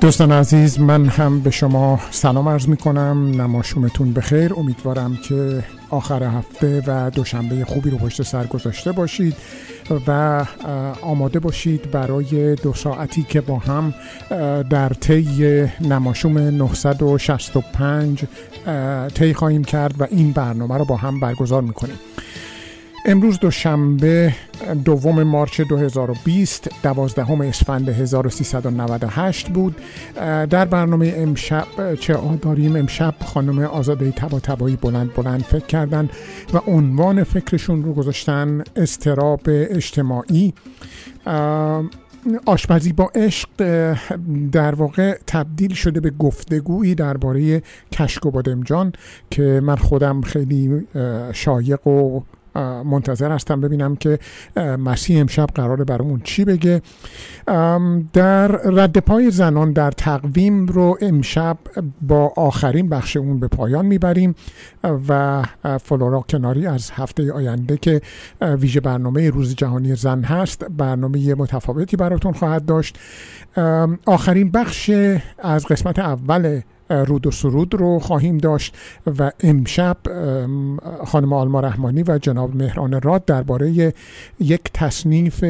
دوستان عزیز من هم به شما سلام عرض می کنم نماشومتون بخیر. امیدوارم که آخر هفته و دوشنبه خوبی رو پشت سر گذاشته باشید و آماده باشید برای دو ساعتی که با هم در طی نماشوم 965 طی خواهیم کرد و این برنامه رو با هم برگزار می‌کنیم. امروز دوشنبه دوم مارچ 2020 دوازدهم اسفند 1398 بود. در برنامه امشب چه داریم امشب خانم آزاده تبا تبایی بلند بلند فکر کردن و عنوان فکرشون رو گذاشتن استراب اجتماعی. آشپزی با عشق در واقع تبدیل شده به گفتگویی درباره کشک و بادمجان که من خودم خیلی شایق و منتظر هستم ببینم که مسیح امشب قراره برامون چی بگه. در رد پای زنان در تقویم رو امشب با آخرین بخش اون به پایان می‌بریم و فلورا کناری از هفته آینده که ویژه برنامه روز جهانی زن هست برنامه متفاوتی براتون خواهد داشت. آخرین بخش از قسمت اول رود و سرود رو خواهیم داشت و امشب خانم آلما رحمانی و جناب مهران راد درباره یک تصنیف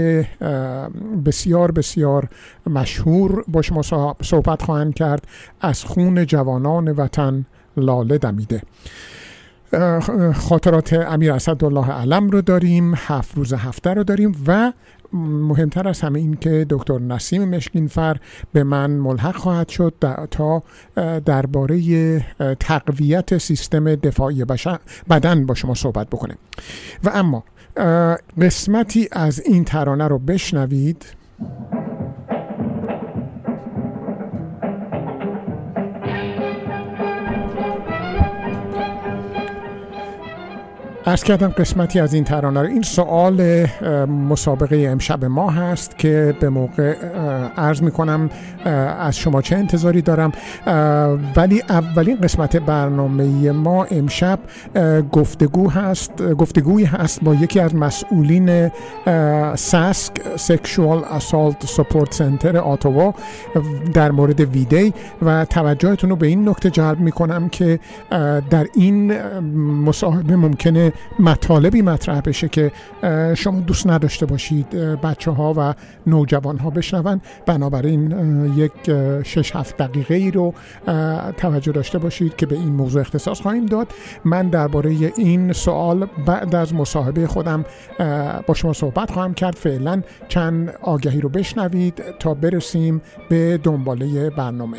بسیار بسیار مشهور با شما صحبت خواهند کرد از خون جوانان وطن لاله دمیده. خاطرات امیر اسدالله علم رو داریم هفت روز هفته رو داریم و مهمتر از همه این که دکتر نسیم مشکینفر به من ملحق خواهد شد تا درباره تقویت سیستم دفاعی بدن با شما صحبت بکنه و اما قسمتی از این ترانه رو بشنوید. ارز کردم قسمتی از این ترانه این سوال مسابقه امشب ما هست که به موقع عرض می کنم از شما چه انتظاری دارم. ولی اولین قسمت برنامه ما امشب گفتگو هست گفتگوی هست با یکی از مسئولین ساسک سکشوال اسالت سپورت سنتر آتوا در مورد ویدی و توجهتون رو به این نکته جلب می کنم که در این مصاحبه ممکنه مطالبی مطرح بشه که شما دوست نداشته باشید بچه ها و نوجوان ها بشنون. بنابراین یک شش هفت دقیقه ای رو توجه داشته باشید که به این موضوع اختصاص خواهیم داد. من درباره این سوال بعد از مصاحبه خودم با شما صحبت خواهم کرد. فعلا چند آگهی رو بشنوید تا برسیم به دنباله برنامه.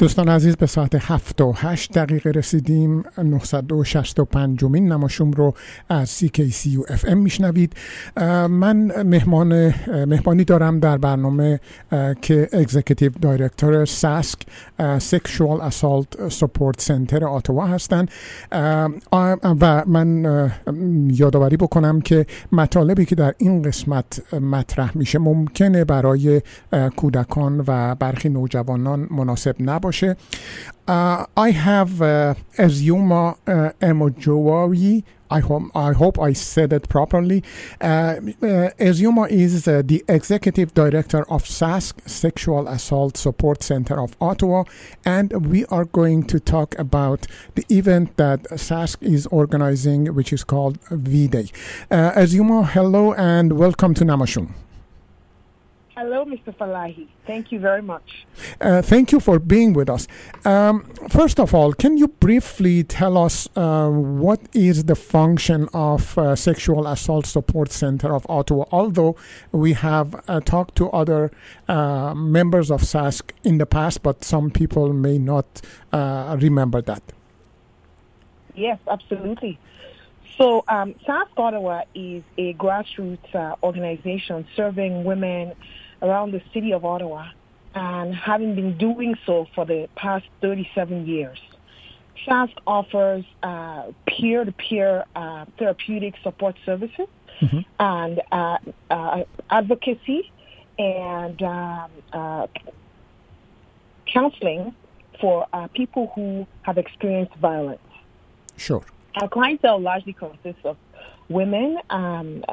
دوستان عزیز به ساعت 7 و 8 دقیقه رسیدیم. 965 مین نماشوم رو از CKCU FM میشنوید. من مهمان مهمانی دارم در برنامه که executive director ساسک Sexual Assault Support Centre آتوا هستن. و من یادآوری بکنم که مطالبی که در این قسمت مطرح میشه ممکنه برای کودکان و برخی نوجوانان مناسب نباشه. Uh, I have uh, Azuma uh, I hope, I hope I said it properly. Uh, uh Azuma is uh, the executive director of SASC, Sexual Assault Support Center of Ottawa, and we are going to talk about the event that SASC is organizing, which is called V Day. Uh, Azuma, hello and welcome to Namashun. Hello, Mr. Falahi. Thank you very much. Uh, thank you for being with us. Um, first of all, can you briefly tell us uh, what is the function of uh, Sexual Assault Support Center of Ottawa? Although we have uh, talked to other uh, members of SASC in the past, but some people may not uh, remember that. Yes, absolutely. So, um, SASC Ottawa is a grassroots uh, organization serving women around the city of Ottawa and having been doing so for the past 37 years. SASC offers uh, peer-to-peer uh, therapeutic support services and uh, uh, advocacy and um, uh, counseling for uh, people who have experienced violence. Sure. Our clientele largely consists of women, um,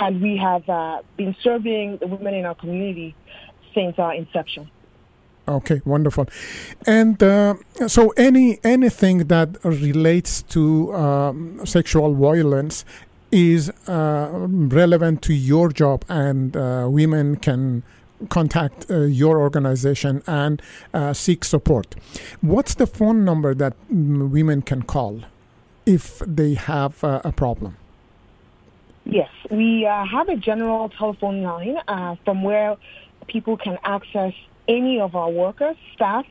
and we have uh, been serving the women in our community since our inception. Okay, wonderful. And uh, so, any anything that relates to um, sexual violence is uh, relevant to your job, and uh, women can contact uh, your organization and uh, seek support. What's the phone number that mm, women can call if they have a problem? Yes, we uh, have a general telephone line uh, from where people can access any of our workers, staff,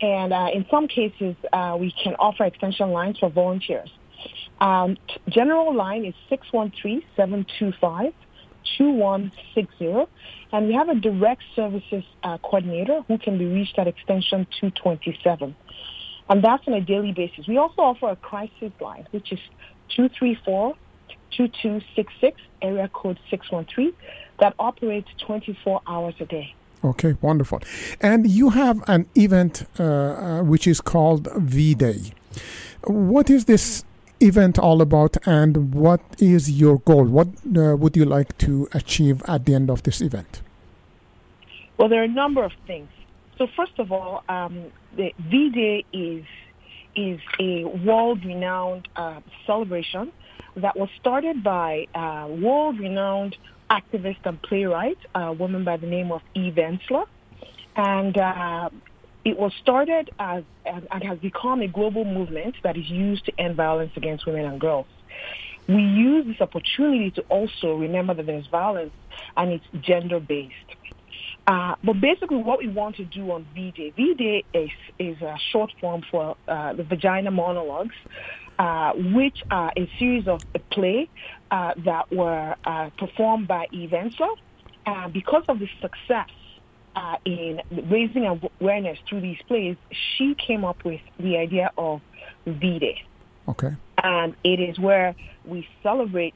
and uh, in some cases, uh, we can offer extension lines for volunteers. Um, general line is 613-725-2160, and we have a direct services uh, coordinator who can be reached at extension 227. And that's on a daily basis. We also offer a crisis line, which is 234 2266, area code 613, that operates 24 hours a day. Okay, wonderful. And you have an event uh, uh, which is called V Day. What is this event all about, and what is your goal? What uh, would you like to achieve at the end of this event? Well, there are a number of things. So first of all, um, the V-Day is is a world-renowned uh, celebration that was started by uh, world-renowned activist and playwright, a woman by the name of Eve Ensler, and uh, it was started as and, has become a global movement that is used to end violence against women and girls. We use this opportunity to also remember that there's violence and it's gender-based. Uh, but basically, what we want to do on V-Day, V-Day is, is a short form for uh, the Vagina Monologues, uh, which are a series of a play uh, that were uh, performed by Eve Ensler. Uh, because of the success uh, in raising awareness through these plays, she came up with the idea of V-Day. Okay. And it is where we celebrate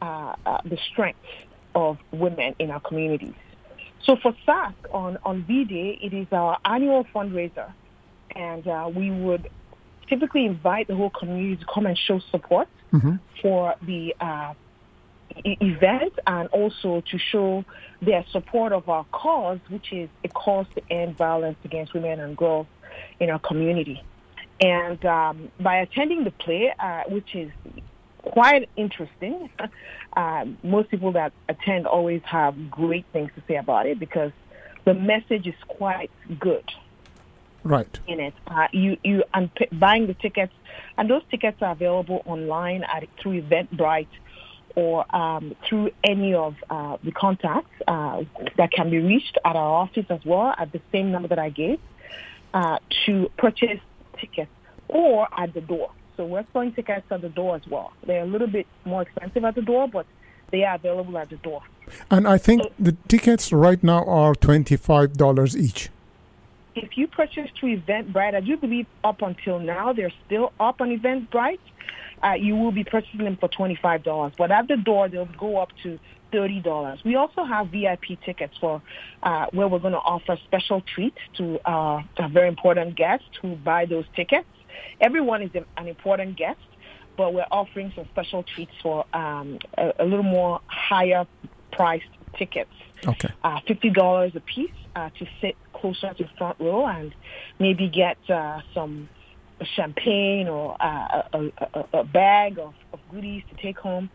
uh, uh, the strength of women in our communities. So for SAC on, on V-Day, it is our annual fundraiser. And uh, we would typically invite the whole community to come and show support Mhm. for the uh, e- event and also to show their support of our cause, which is a cause to end violence against women and girls in our community. And um, by attending the play, uh, which is quite interesting, uh, most people that attend always have great things to say about it because the message is quite good Right. in it. Uh, you you and p- buying the tickets, and those tickets are available online at through Eventbrite or um, through any of uh, the contacts uh, that can be reached at our office as well at the same number that I gave uh, to purchase tickets or at the door. So we're selling tickets at the door as well. They're a little bit more expensive at the door, but they are available at the door. And I think the tickets right now are twenty-five dollars each. if you purchase through Eventbrite, I do believe up until now they're still up on Eventbrite. Uh, you will be purchasing them for twenty five dollars, but at the door they'll go up to thirty dollars. We also have VIP tickets for uh, where we're going to offer special treats to uh, a very important guests who buy those tickets. Everyone is an important guest, but we're offering some special treats for um, a, a little more higher priced tickets Okay. uh, fifty dollars a piece uh, to sit closer to the front row and maybe get uh, some champagne or uh, a, a, a- a bag of, of goodies to take home.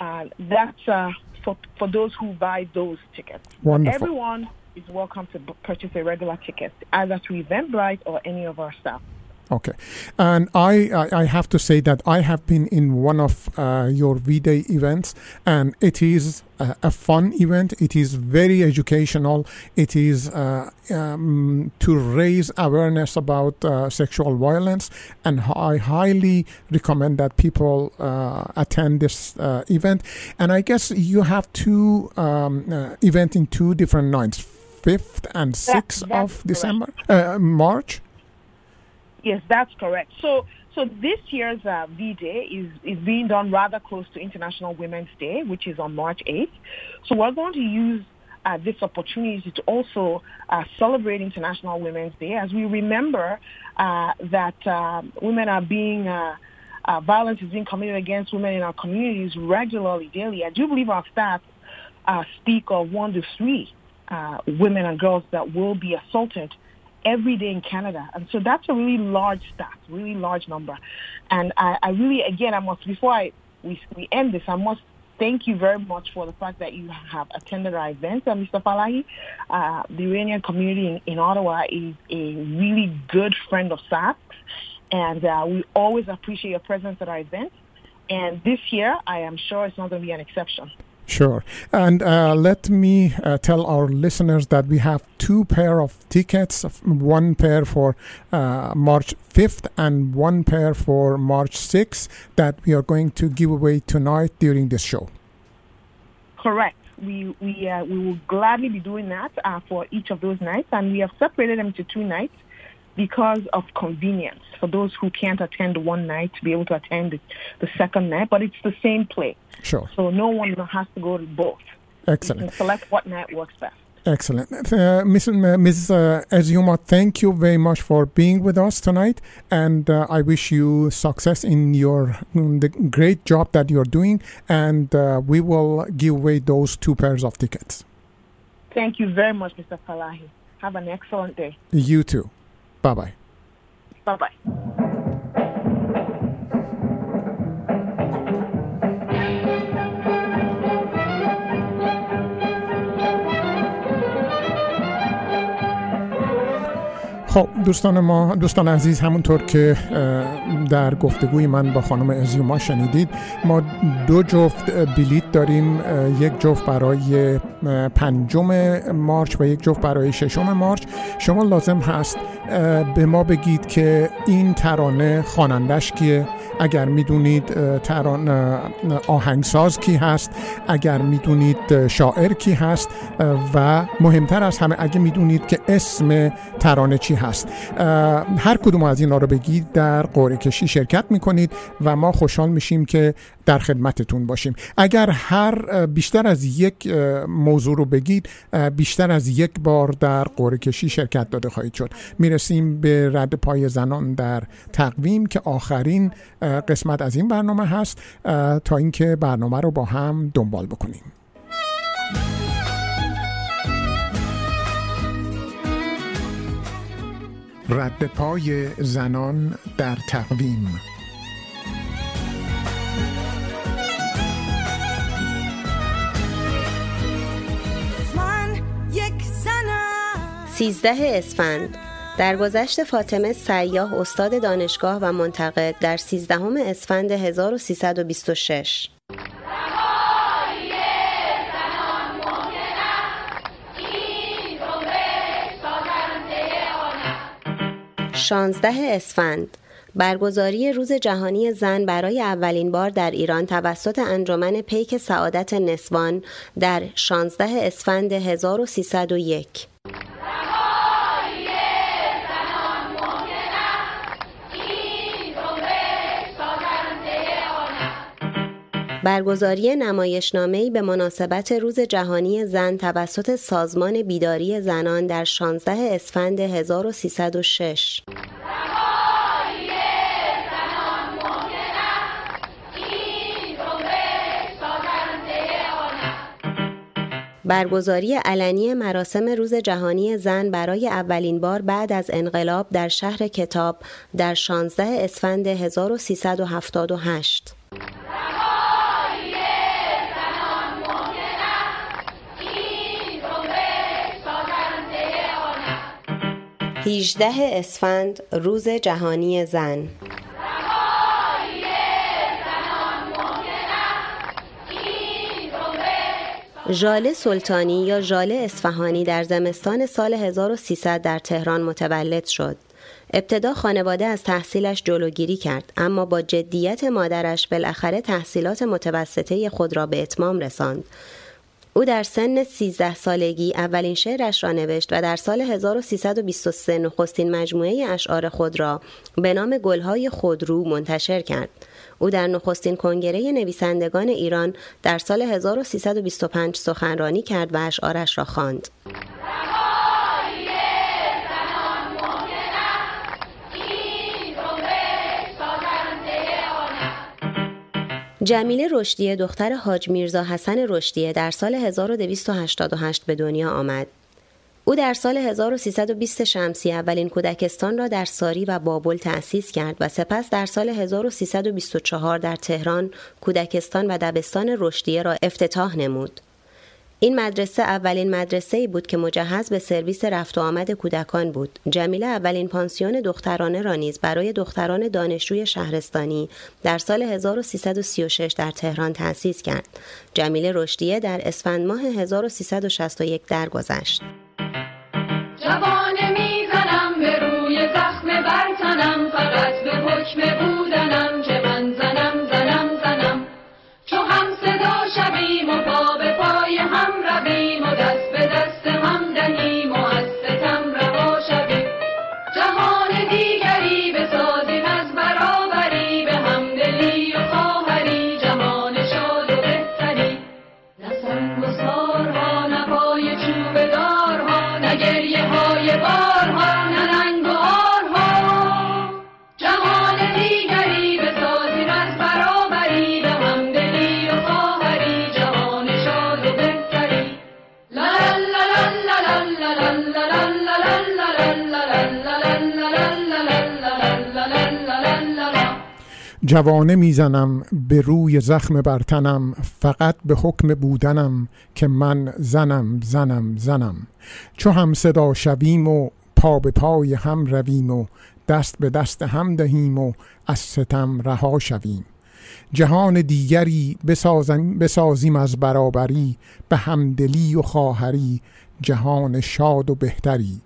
Uh, that's uh, for for those who buy those tickets. Wonderful. Everyone is welcome to purchase a regular ticket either through Eventbrite or any of our staff. Okay, and I, I I have to say that I have been in one of uh, your V-Day events, and it is a, a fun event. It is very educational. It is uh, um, to raise awareness about uh, sexual violence, and I highly recommend that people uh, attend this uh, event. And I guess you have two um, uh, event in two different nights, fifth and sixth that's of. December, uh, March. Yes, that's correct. So, so this year's uh, V-Day is, is being done rather close to International Women's Day, which is on March 8th. So we're going to use uh, this opportunity to also uh, celebrate International Women's Day as we remember uh, that um women are being, uh, uh, violence is being committed against women in our communities regularly, daily. I do believe our stats uh, speak of one to three uh, women and girls that will be assaulted every day in Canada. And so that's a really large stat, really large number. And I, I really, again, I must, before I, we, we end this, I must thank you very much for the fact that you have attended our event, uh, Mr. Falahi. Uh, the Iranian community in, in Ottawa is a really good friend of SAC, and uh, we always appreciate your presence at our event. And this year, I am sure it's not going to be an exception. Sure. And uh, let me uh, tell our listeners that we have two pair of tickets, one pair for uh, March 5th and one pair for March 6th that we are going to give away tonight during this show. Correct. We we uh, we will gladly be doing that uh, for each of those nights, and we have separated them into two nights because of convenience for those who can't attend one night to be able to attend the, the second night. But it's the same play, Sure. so no one has to go to both. Excellent. select what night works best. Excellent. Uh, Mrs. Mrs. Uh, Azuma, thank you very much for being with us tonight. And uh, I wish you success in your in the great job that you're doing. And uh, we will give away those two pairs of tickets. Thank you very much, Mr. Falahi. Have an excellent day. You too. Bye bye. Bye bye. خب دوستان ما دوستان عزیز همونطور که در گفتگوی من با خانم ازیوما شنیدید ما دو جفت بلیت داریم یک جفت برای پنجم مارچ و یک جفت برای ششم مارچ. شما لازم هست به ما بگید که این ترانه خوانندش کیه اگر می‌دونید اه، آهنگساز کی هست اگر می‌دونید شاعر کی هست و مهمتر از همه اگه می‌دونید که اسم ترانه چی هست. هر کدوم از اینا رو بگید در قرعه کشی شرکت می‌کنید و ما خوشحال میشیم که در خدمتتون باشیم. اگر هر بیشتر از یک موضوع رو بگید بیشتر از یک بار در قرعه کشی شرکت داده خواهید شد. می‌رسیم به رد پای زنان در تقویم که آخرین قسمت از این برنامه هست تا اینکه برنامه رو با هم دنبال بکنیم. رد پای زنان در تقویم. من یک زنم. 13 اسفند. درگذشت فاطمه سیاه استاد دانشگاه و منتقد در 13 اسفند 1326 16 اسفند. برگزاری روز جهانی زن برای اولین بار در ایران توسط انجمن پیک سعادت نسوان در 16 اسفند 1301 برگزاری نمایشنامه‌ای به مناسبت روز جهانی زن توسط سازمان بیداری زنان در 16 اسفند 1306 برگزاری علنی مراسم روز جهانی زن برای اولین بار بعد از انقلاب در شهر کتاب در 16 اسفند 1378 18 اسفند روز جهانی زن ژاله سلطانی یا ژاله اصفهانی در زمستان سال 1300 در تهران متولد شد. ابتدا خانواده از تحصیلش جلوگیری کرد اما با جدیت مادرش بالاخره تحصیلات متوسطه خود را به اتمام رساند. او در سن 13 سالگی اولین شعرش را نوشت و در سال 1323 نخستین مجموعه اشعار خود را به نام گلهای خودرو منتشر کرد. او در نخستین کنگره نویسندگان ایران در سال 1325 سخنرانی کرد و اشعارش را خواند. جمیله رشدیه دختر حاج میرزا حسن رشدیه در سال 1288 به دنیا آمد. او در سال 1320 شمسی اولین کودکستان را در ساری و بابل تأسیس کرد و سپس در سال 1324 در تهران کودکستان و دبستان رشدیه را افتتاح نمود. این مدرسه اولین مدرسه ای بود که مجهز به سرویس رفت و آمد کودکان بود. جمیله اولین پانسیون دخترانه را نیز برای دختران دانشجوی شهرستانی در سال 1336 در تهران تأسیس کرد. جمیله رشدیه در اسفند ماه 1361 درگذشت. می‌زنم به روی زخم برتنم فقط به حکم بودنم صدا شویم و پا به پای هم رویم و دست به دست هم دهیم و جوانه می‌زنم به روی زخم بر تنم فقط به حکم بودنم که من زنم زنم زنم. چو هم صدا شویم و پا به پای هم رویم و دست به دست هم دهیم و از ستم رها شویم. جهان دیگری بسازیم از برابری به همدلی و خواهری جهان شاد و بهتری.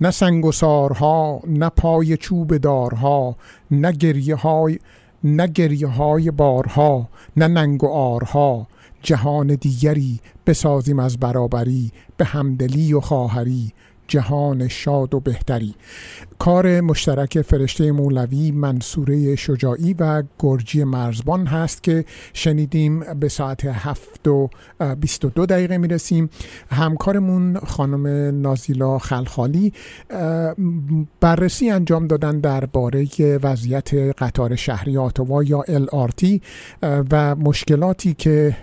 نه سنگ و سارها نه پای چوب دارها نه گریه های نه گریه های بارها نه ننگ و آرها. جهان دیگری بسازیم از برابری به همدلی و خواهری. جهان شاد و بهتری. کار مشترک فرشته مولوی منصوره شجاعی و گرجی مرزبان هست که شنیدیم به ساعت هفت و بیست و دو دقیقه می‌رسیم. همکارمون خانم نازیلا خلخالی بررسی انجام دادن درباره وضعیت قطار شهری آتوا یا LRT و مشکلاتی که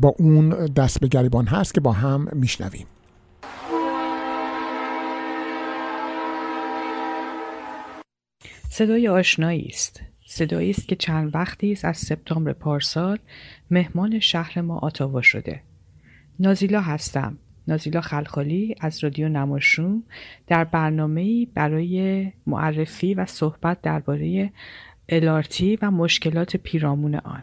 با اون دست به گریبان هست که با هم میشنویم. صدای آشنایی است. صدایی است که چند وقتی است از سپتامبر پارسال مهمان شهر ما آتاوا شده. نازیلا هستم. نازیلا خلخالی از رادیو نماشوم در برنامه برای معرفی و صحبت درباره الارتی و مشکلات پیرامون آن.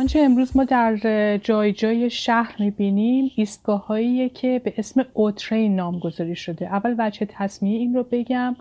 آنچه امروز ما در جای جای شهر می‌بینیم ایستگاه که به اسم اوترین نامگذاری شده. اول وجه تصمیه این رو بگم.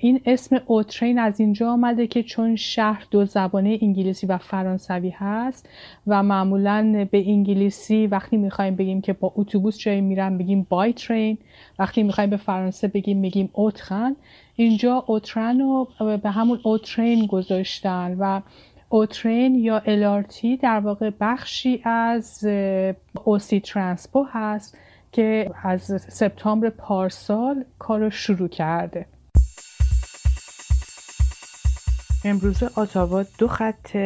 این اسم اوترین از اینجا آمده که چون شهر دو زبانه انگلیسی و فرانسوی هست و معمولا به انگلیسی وقتی می‌خوایم بگیم که با اتوبوس جایی میرم بگیم بای ترین. وقتی می‌خوایم به فرانسه بگیم میگیم اوترن. اینجا اوترن رو به همون اوترین گذاشتن و اوترین یا LRT در واقع بخشی از اوسی ترانسپو هست که از سپتامبر پارسال کار رو شروع کرده. امروزه آتاوا دو خط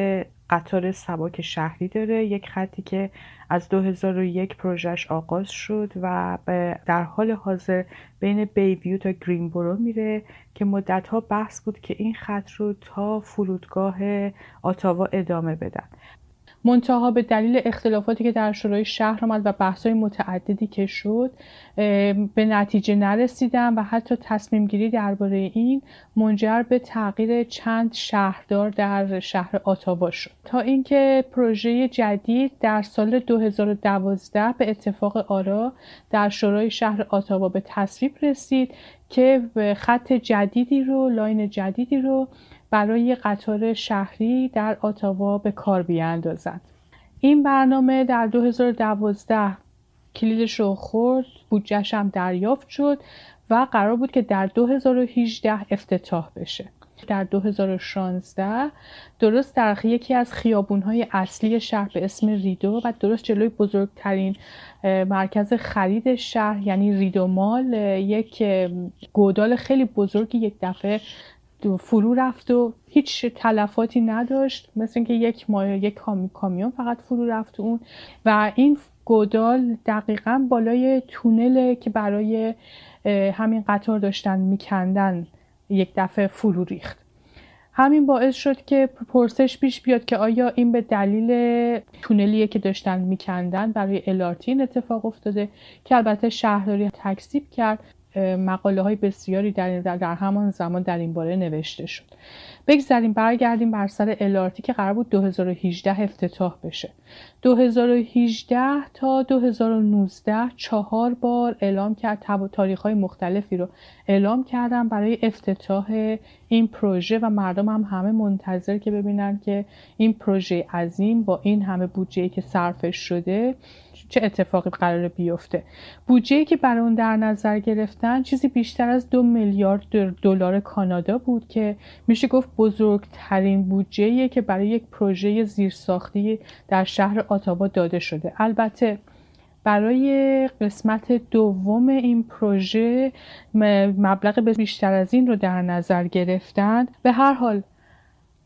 قطار سباک شهری داره. یک خطی که از 2001 پروژش آغاز شد و در حال حاضر بین بیویو تا گرینبورو میره که مدت ها بحث بود که این خط رو تا فرودگاه آتاوا ادامه بدن. منتها به دلیل اختلافاتی که در شورای شهر آمد و بحث‌های متعددی که شد به نتیجه نرسیدن و حتی تصمیم گیری درباره این منجر به تغییر چند شهردار در شهر آتاوا شد. تا اینکه پروژه جدید در سال 2012 به اتفاق آرا در شورای شهر آتاوا به تصویب رسید که خط جدیدی رو لاین جدیدی رو برای قطار شهری در آتاوا به کار بیاندازند این برنامه در 2012 کلیدش رو خورد بودجهش هم دریافت شد و قرار بود که در 2018 افتتاح بشه. در 2016 درست در یکی از خیابونهای اصلی شهر به اسم ریدو و درست جلوی بزرگترین مرکز خرید شهر یعنی ریدو مال یک گودال خیلی بزرگی یک دفعه فرو رفت و هیچ تلفاتی نداشت. مثل اینکه یک ما یک کامیون فقط فرو رفت اون. و این گودال دقیقا بالای تونل که برای همین قطار داشتن میکندن یک دفعه فرو ریخت. همین باعث شد که پرسش پیش بیاد که آیا این به دلیل تونلیه که داشتن میکندن برای الارتین اتفاق افتاده که البته شهرداری تکسیب کرد. مقاله های بسیاری در, در همان زمان در این باره نوشته شد. بگذاریم برگردیم بر سر الارتی که قرار بود 2018 افتتاح بشه. 2018 تا 2019 چهار بار اعلام کرد تاریخ های مختلفی رو اعلام کردن برای افتتاح این پروژه و مردم هم همه منتظر که ببینن که این پروژه عظیم با این همه بودجه که صرفش شده چه اتفاقی قرار بیفته. بودجه که برای اون در نظر گرفتن چیزی بیشتر از دو میلیارد دلار کانادا بود که میشه گفت بزرگترین بودجه که برای یک پروژه زیرساختی در شهر آتاوا داده شده. البته برای قسمت دوم این پروژه مبلغ بیشتر از این رو در نظر گرفتند به هر حال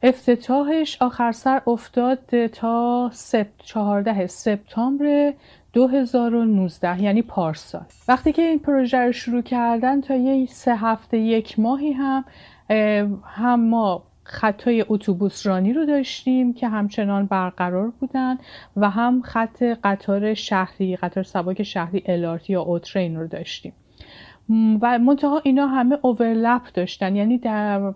افتتاحش آخر سر افتاد تا سپت 14 سپتامبر 2019 یعنی پارسال. وقتی که این پروژه رو شروع کردن تا یه سه هفته یک ماهی هم هم ما خطای اتوبوس رانی رو داشتیم که همچنان برقرار بودن و هم خط قطار شهری قطار سباک شهری الارتی یا اوترین رو داشتیم. و منتها اینا همه اوورلپ داشتن. یعنی در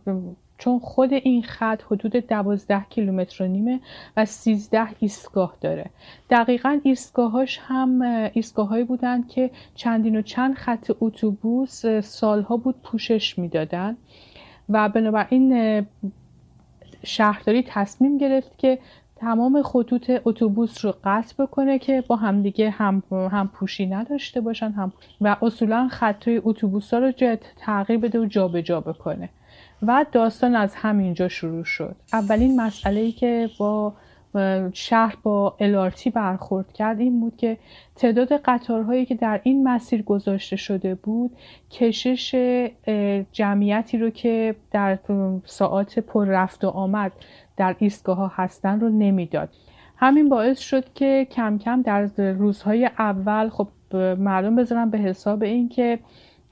چون خود این خط حدود 12 کیلومتر و نیمه و 13 ایستگاه داره. دقیقا ایستگاهاش هم ایستگاههایی بودن که چندین و چند خط اتوبوس سالها بود پوشش می‌دادن و بنابراین شهرداری تصمیم گرفت که تمام خطوط اتوبوس رو قطع بکنه که با همدیگه هم, هم پوشی نداشته باشن هم و اصولا خطای اتوبوس ها رو تغییر بده و جابجا جا بکنه. و داستان از همینجا شروع شد. اولین مسئله ای که با شهر با الارتی برخورد کرد این بود که تعداد قطارهایی که در این مسیر گذاشته شده بود کشش جمعیتی رو که در ساعات پر رفت و آمد در ایستگاه ها هستن رو نمی‌داد. همین باعث شد که کم کم در روزهای اول خب مردم بذارن به حساب این که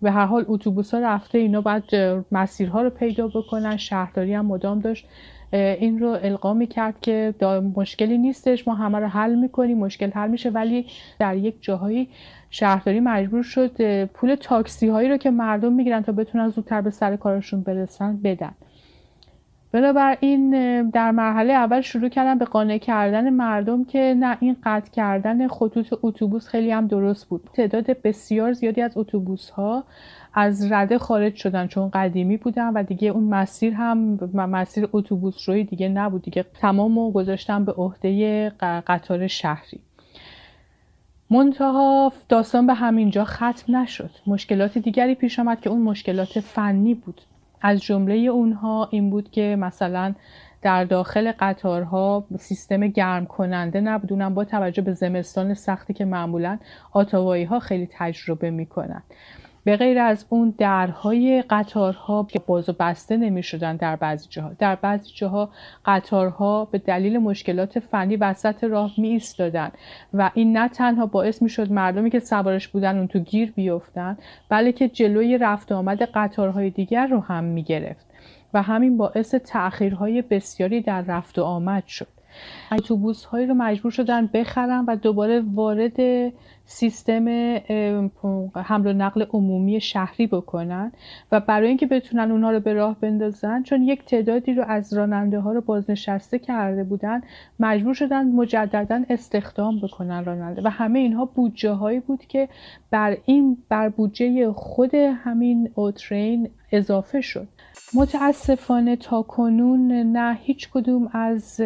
به هر حال اتوبوس ها رفته اینا باید مسیرها رو پیدا بکنن شهرداری هم مدام داشت. این رو القا کرد که مشکلی نیستش ما همه رو حل می‌کنیم مشکل حل میشه. ولی در یک جاهایی شهرداری مجبور شد پول تاکسی هایی رو که مردم می‌گیرن تا بتونن زودتر به سر کارشون برسن بدن. بنابراین در مرحله اول شروع کردن به قانع کردن مردم که نه این قطع کردن خطوط اتوبوس خیلی هم درست بود. تعداد بسیار زیادی از اتوبوس ها از رده خارج شدن چون قدیمی بودن و دیگه اون مسیر هم مسیر اتوبوس روی دیگه نبود. دیگه تمام گذاشتن به عهده قطار شهری. منتها داستان به همینجا ختم نشد. مشکلات دیگری پیش آمد که اون مشکلات فنی بود. از جمله اونها این بود که مثلا در داخل قطارها سیستم گرم کننده نبودونم با توجه به زمستان سختی که معمولا آتاوایی ها خیلی تجربه می‌کنن. به غیر از اون درهای قطارها باز و بسته نمی شدن در بعضی جاها. در بعضی جاها قطارها به دلیل مشکلات فنی وسط راه می ایستادن و این نه تنها باعث می شد مردمی که سوارش بودن اون تو گیر بیفتن بلکه جلوی رفت آمد قطارهای دیگر رو هم می گرفت و همین باعث تأخیرهای بسیاری در رفت و آمد شد. اتوبوس هایی رو مجبور شدن بخرن و دوباره وارد سیستم حمل و نقل عمومی شهری بکنن و برای اینکه بتونن اونها رو به راه بندازن چون یک تعدادی رو از راننده ها رو بازنشسته کرده بودن مجبور شدن مجددا استخدام بکنن راننده. و همه اینها بودجه هایی بود که بر این بر بودجه خود همین اوترین اضافه شد. متاسفانه تا کنون نه هیچ کدوم از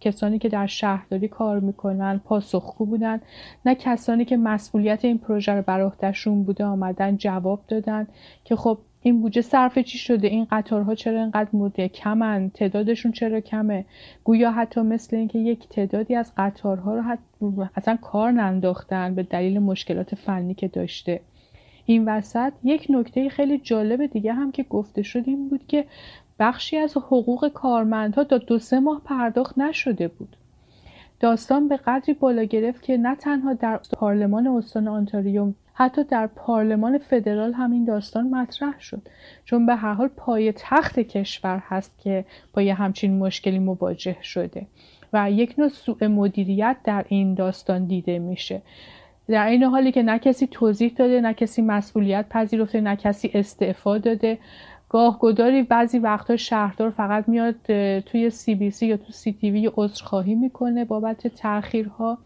کسانی که در شهرداری کار می‌کنن پاسخگو بودن. نه کسانی که مسئولیت این پروژه رو بر عهدهشون بوده آمدن جواب دادن که خب این بودجه صرف چی شده؟ این قطارها چرا اینقدر مده کمن؟ تعدادشون چرا کمه؟ گویا حتی مثل اینکه یک تعدادی از قطارها رو حتی اصلا کار ننداختن به دلیل مشکلات فنی که داشته. این وسط یک نکته خیلی جالب دیگه هم که گفته شد این بود که بخشی از حقوق کارمندها تا دو سه ماه پرداخت نشده بود. داستان به قدری بالا گرفت که نه تنها در پارلمان استان آنتاریو حتی در پارلمان فدرال همین داستان مطرح شد. چون به هر حال پای تخت کشور هست که با یه همچین مشکلی مواجه شده و یک نوع سوء مدیریت در این داستان دیده میشه. در این حالی که نه کسی توضیح داده نه کسی مسئولیت پذیرفته نه کسی استعفا داده. گاه گداری بعضی وقتا شهردار فقط میاد توی سی بی سی یا تو سی تی وی عذرخواهی می‌کنه بابت تاخیرها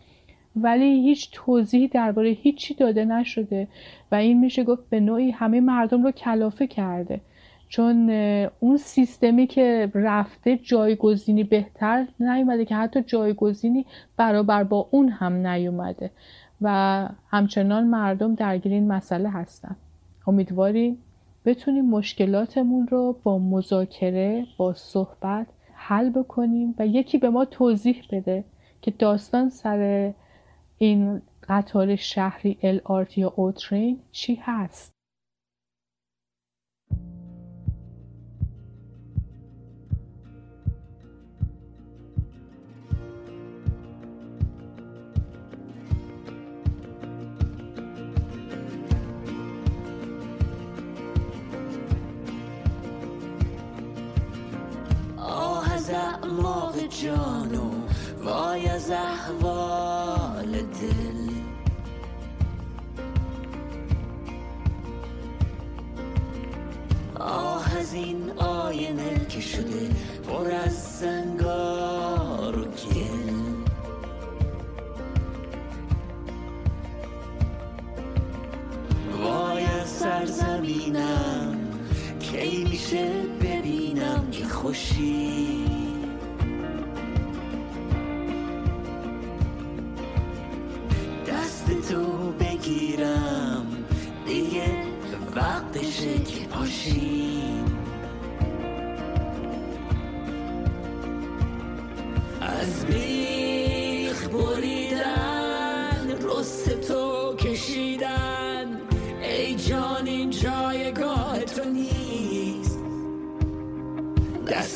ولی هیچ توضیحی درباره هیچی داده نشده و این میشه گفت به نوعی همه مردم رو کلافه کرده. چون اون سیستمی که رفته جایگزینی بهتر نیومده که حتی جایگزینی برابر با اون هم نیومده. و همچنان مردم درگیر این مسئله هستن. امیدواریم بتونیم مشکلاتمون رو با مذاکره با صحبت حل بکنیم و یکی به ما توضیح بده که داستان سر این قطار شهری LRT یا اوترین چی هست. اعماق جانو وای از احوال دل. آه از این آینه که شده پر از زنگار و گل. وای از سرزمینم کی میشه ببینم که خوشی. دست تو بگیرم دیگه وقتشه که پاشیم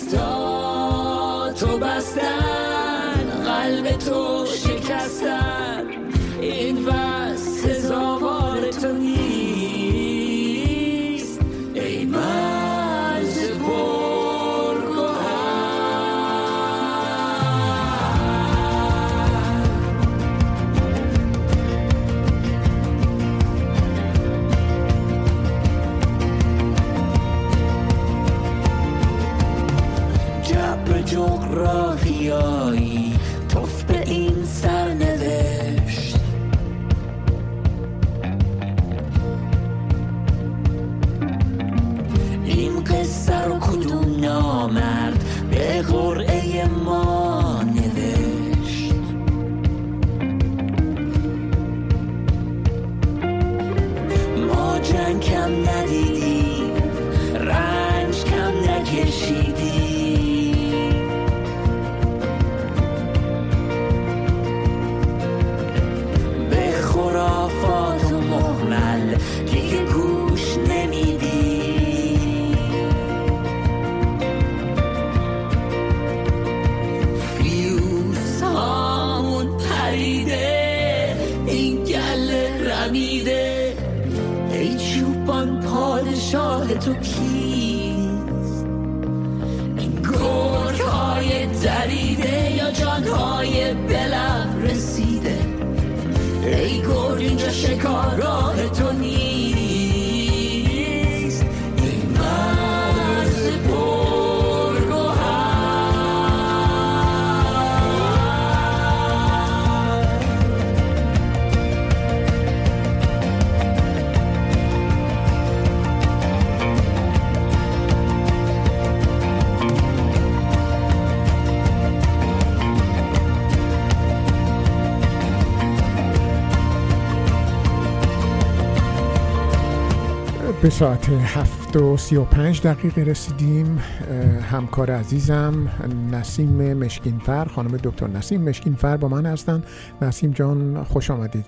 stone. پادشاه تو به ساعت هفت و سی و پنج دقیقه رسیدیم همکار عزیزم نسیم مشکینفر خانم دکتر نسیم مشکینفر با من هستن نسیم جان خوش آمدید.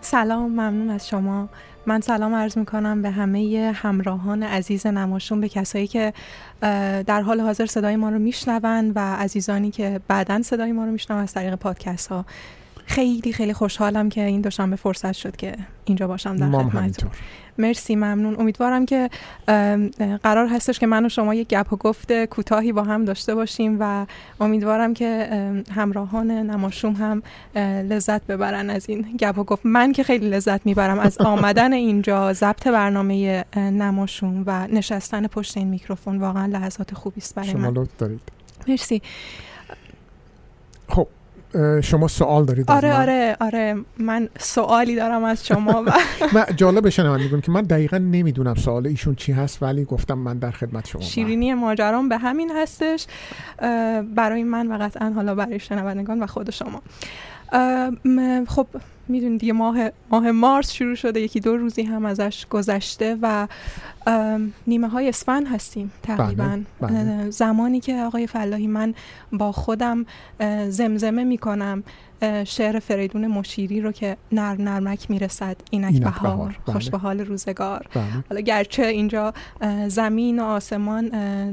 سلام ممنون از شما. من سلام عرض می کنم به همه همراهان عزیز نماشون به کسایی که در حال حاضر صدای ما رو میشنون و عزیزانی که بعدا صدای ما رو میشنون از طریق پادکست ها خیلی خیلی خوشحالم که این دوشنبه فرصت شد که اینجا باشم در خدمتتون. مرسی ممنون. امیدوارم که قرار هستش که من و شما یک گپ و گفت کوتاهی با هم داشته باشیم و امیدوارم که همراهان نماشوم هم لذت ببرن از این گپ و گفت. من که خیلی لذت می‌برم از آمدن اینجا ضبط برنامه نماشوم و نشستن پشت این میکروفون واقعا لحظات خوبی است برای شما من. لطف دارید. مرسی. خب شما سوال دارید آره من؟ آره آره. من سوالی دارم از شما و من جالب شنوندگان که من دقیقا نمی‌دونم سوال ایشون چی هست ولی گفتم من در خدمت شما شیرینی ماجرام به همین هستش. برای من و قطعا حالا برای شنوندگان و خود شما. خب می‌دونید دیگه ماه ماه مارس شروع شده یکی دو روزی هم ازش گذشته و نیمه های اسفند هستیم تقریبا بله، بله. زمانی که آقای فلاحی من با خودم زمزمه می‌کنم شعر فریدون مشیری رو که نر نرمک می‌رسد اینک, اینک بهار, بهار، خوش بله. به حال روزگار بله. حالا گرچه اینجا زمین و آسمان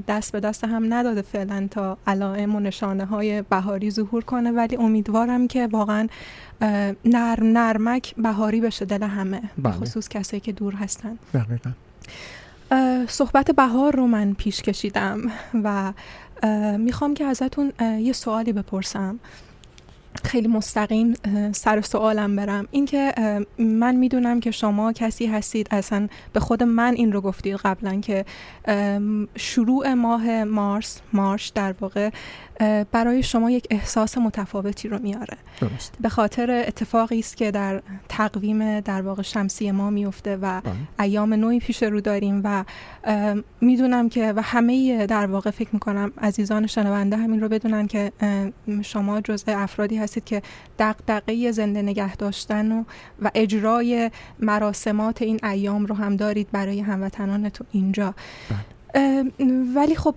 دست به دست هم نداده فعلا تا علائم و نشانه های بهاری ظهور کنه ولی امیدوارم که واقعا نرم نرمک بهاری بشه دل همه بله. خصوص کسایی که دور هستن. دقیقا. صحبت بهار رو من پیش کشیدم و می‌خوام که ازتون یه سوالی بپرسم. خیلی مستقیم سر سوالم برم. اینکه من می‌دونم که شما کسی هستید اصلا به خود من این رو گفتید قبلا که شروع ماه مارس مارش در واقع برای شما یک احساس متفاوتی رو میاره. درست. به خاطر اتفاقی است که در تقویم در واقع شمسی ما میفته و ایام نوعی پیش رو داریم و می‌دونم که و همه در واقع فکر می‌کنم عزیزان شنونده همین رو بدونن که شما جزء افرادی هستید که دغدغه زنده نگه داشتن و, و اجرای مراسمات این ایام رو هم دارید برای هموطنانتون اینجا. ام، ولی خب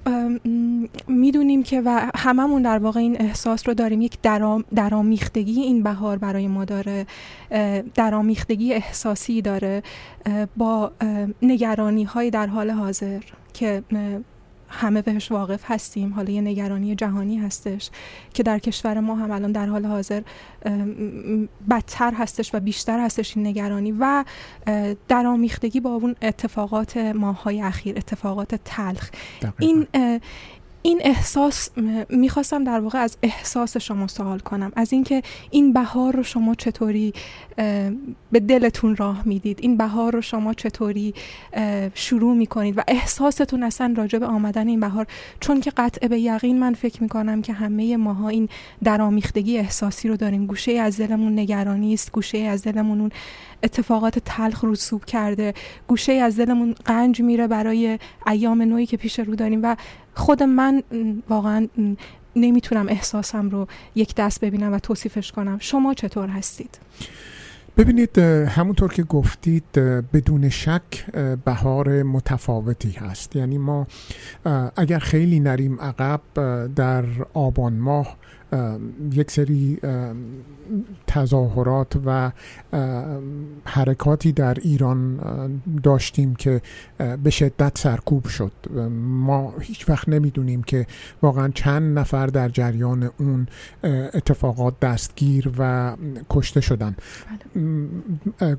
می‌دونیم که و هممون در واقع این احساس رو داریم. یک درام درامیختگی این بهار برای ما داره. درامیختگی احساسی داره. با نگرانی های در حال حاضر که همه بهش واقف هستیم. حالا یه نگرانی جهانی هستش که در کشور ما هم الان در حال حاضر بدتر هستش و بیشتر هستش این نگرانی و اه، درآمیختگی با اون اتفاقات ماهای اخیر اتفاقات تلخ. این اه، این احساس می‌خواستم در واقع از احساس شما سوال کنم. از اینکه این بهار رو شما چطوری به دلتون راه می‌دید؟ این بهار رو شما چطوری شروع می‌کنید؟ و احساستون اصلا راجع به آمدن این بهار چون که قطع به یقین من فکر می‌کنم که همه ماها این درامیختگی احساسی رو داریم. گوشه از دلمون نگرانی است گوشه از دلمون اون اتفاقات تلخ رسوب کرده گوشه از دلمون قنج میره برای ایام نوعی که پیش رو داریم و خود من واقعا نمی‌تونم احساسم رو یک دست ببینم و توصیفش کنم شما چطور هستید؟ ببینید همونطور که گفتید بدون شک بهار متفاوتی هست یعنی ما اگر خیلی نریم عقب در آبان ماه اه، یک سری اه، تظاهرات و حرکاتی در ایران داشتیم که به شدت سرکوب شد. ما هیچ وقت نمی‌دونیم که واقعا چند نفر در جریان اون اتفاقات دستگیر و کشته شدن. م،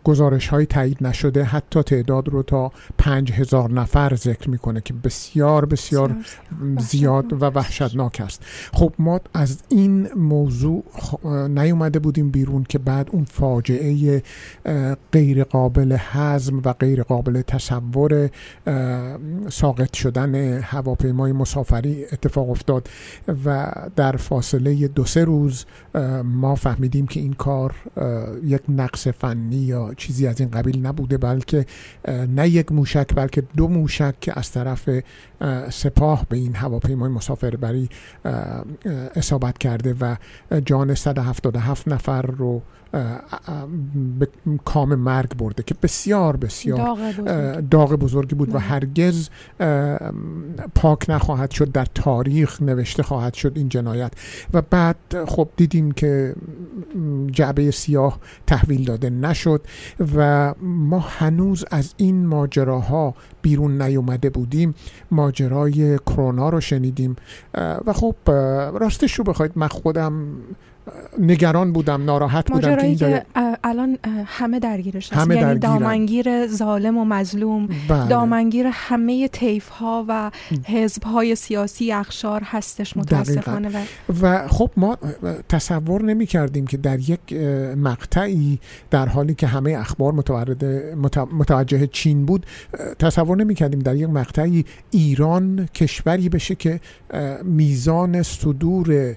گزارش های تایید نشده. حتی تعداد رو تا پنج هزار نفر ذکر می‌کنه که بسیار بسیار زیاد. و وحشتناک است. خب ما از این موضوع نیومده بودیم بیرون که بعد اون فاجعه غیر قابل هضم و غیر قابل تصور ساقط شدن هواپیمای مسافری اتفاق افتاد و در فاصله دو سه روز ما فهمیدیم که این کار یک نقص فنی یا چیزی از این قبیل نبوده بلکه نه یک موشک بلکه دو موشک که از طرف سپاه به این هواپیمای مسافربری اصابت کرده و جان 177 نفر رو به کام مرگ برده که بسیار بسیار داغ, بزرگی بود و هرگز پاک نخواهد شد در تاریخ نوشته خواهد شد این جنایت. و بعد خب دیدیم که جعبه سیاه تحویل داده نشد و ما هنوز از این ماجراها بیرون نیومده بودیم. ماجرای کرونا رو شنیدیم. و خب راستش رو بخواید من خودم نگران بودم ناراحت بودم که, که الان همه درگیرش هست یعنی دامنگیر ظالم و مظلوم بله. دامنگیر همه طیف ها و حزب های سیاسی اخشار هستش متاسفانه. و... و خب ما تصور نمی کردیم که در یک مقطعی در حالی که همه اخبار متورد متوجه چین بود تصور نمی کردیم در یک مقطعی ایران کشوری بشه که میزان صدور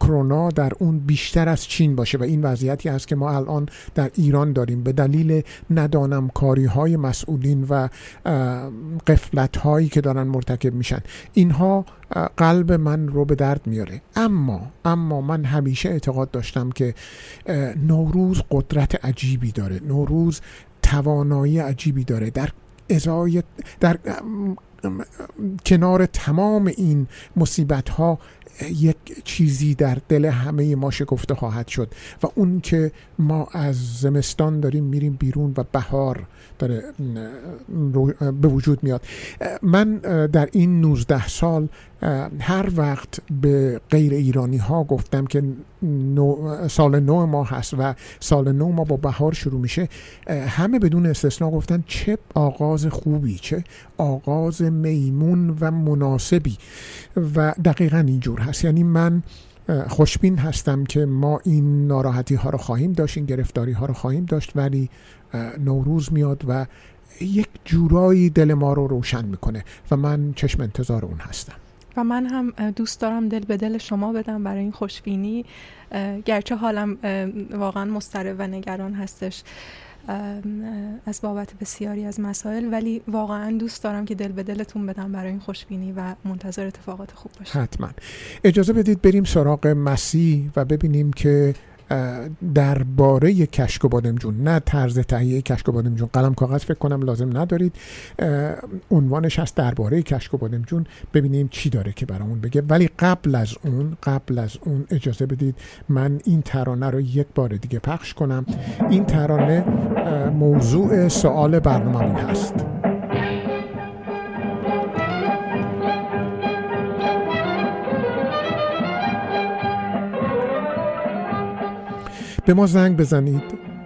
کرونا در اون بیشتر از چین باشه و این وضعیتی است که ما الان در ایران داریم. به دلیل ندانم کاری های مسئولین و قفلت هایی که دارن مرتکب میشن. اینها قلب من رو به درد میاره. اما اما من همیشه اعتقاد داشتم که نوروز قدرت عجیبی داره. نوروز توانایی عجیبی داره. در ازای در کنار تمام این مصیبت ها یک چیزی در دل همه ما شکفته خواهد شد و اون که ما از زمستان داریم میریم بیرون و بهار داره به وجود میاد. من در این 19 سال هر وقت به غیر ایرانی ها گفتم که سال نو ما هست و سال نو ما با بهار شروع میشه همه بدون استثنا گفتن چه آغاز خوبی چه آغاز میمون و مناسبی. و دقیقا اینجور هست. یعنی من خوشبین هستم که ما این ناراحتی ها رو خواهیم داشت این گرفتاری ها رو خواهیم داشت ولی نوروز میاد و یک جورایی دل ما رو روشن می‌کنه و من چشم انتظار اون هستم. و من هم دوست دارم دل به دل شما بدم برای این خوشبینی. گرچه حالم واقعا مضطرب و نگران هستش از بابت بسیاری از مسائل ولی واقعا دوست دارم که دل به دلتون بدم برای این خوشبینی و منتظر اتفاقات خوب باشم حتما. اجازه بدید بریم سراغ مسیح و ببینیم که درباره کشک و بادمجون نه طرز تهیه کشک و بادمجون قلم کاغذ فکر کنم لازم ندارید. عنوانش هست درباره کشک و بادمجون ببینیم چی داره که برامون بگه. ولی قبل از اون قبل از اون اجازه بدید من این ترانه رو یک بار دیگه پخش کنم. این ترانه موضوع سوال برنامه هست. به ما زنگ بزنید.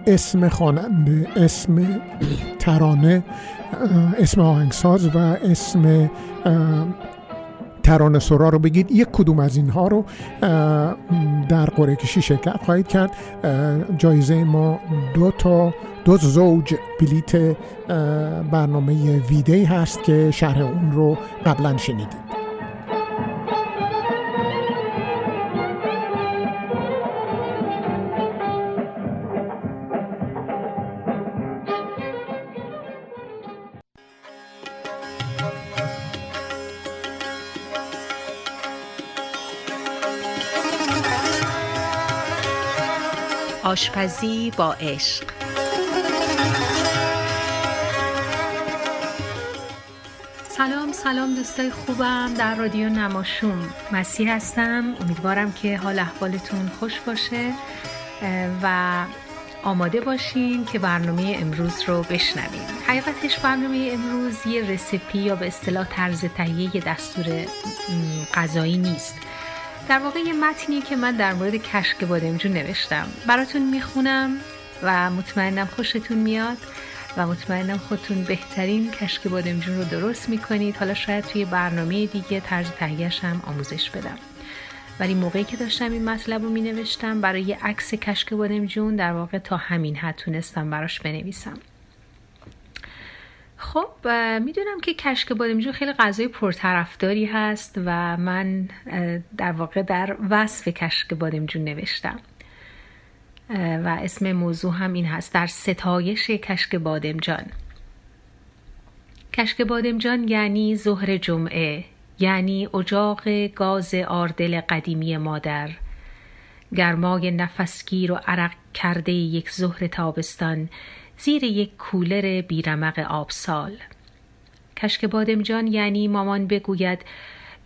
اسم خواننده اسم ترانه اسم آهنگساز و اسم ترانه سرا رو بگید. یک کدوم از اینها رو در قره کشی شرکت خواهید کرد. جایزه ما دو تا دو زوج بلیت برنامه ویدی هست که شهر اون رو قبلا شنیدید. آشپزی با عشق. سلام سلام دوستای خوبم در رادیو نماشوم. مسیح هستم. امیدوارم که حال احوالتون خوش باشه و آماده باشین که برنامه امروز رو بشنویم. حقیقتش برنامه امروز یه رسیپی یا به اصطلاح طرز تهیه دستور غذایی نیست. در واقع یه متنی که من در مورد کشک بادمجون نوشتم. براتون می‌خونم و مطمئنم خوشتون میاد و مطمئنم خودتون بهترین کشک بادمجون رو درست می‌کنید. حالا شاید توی برنامه دیگه طرز تهیهش هم آموزش بدم. ولی موقعی که داشتم این مطلب رو می نوشتم برای عکس کشک بادمجون در واقع تا همین حد تونستم براش بنویسم. خب می‌دونم که کشک بادمجون خیلی غذای پرطرفداری هست و من در واقع در وصف کشک بادمجون نوشتم. و اسم موضوع هم این هست در ستایش کشک بادمجان کشک بادمجان یعنی ظهر جمعه یعنی اجاق گاز آردل قدیمی مادر. گرمای نفسگیر و عرق کرده یک ظهر تابستان زیر یک کولر بیرمق آبسال. کشک بادمجان یعنی مامان بگوید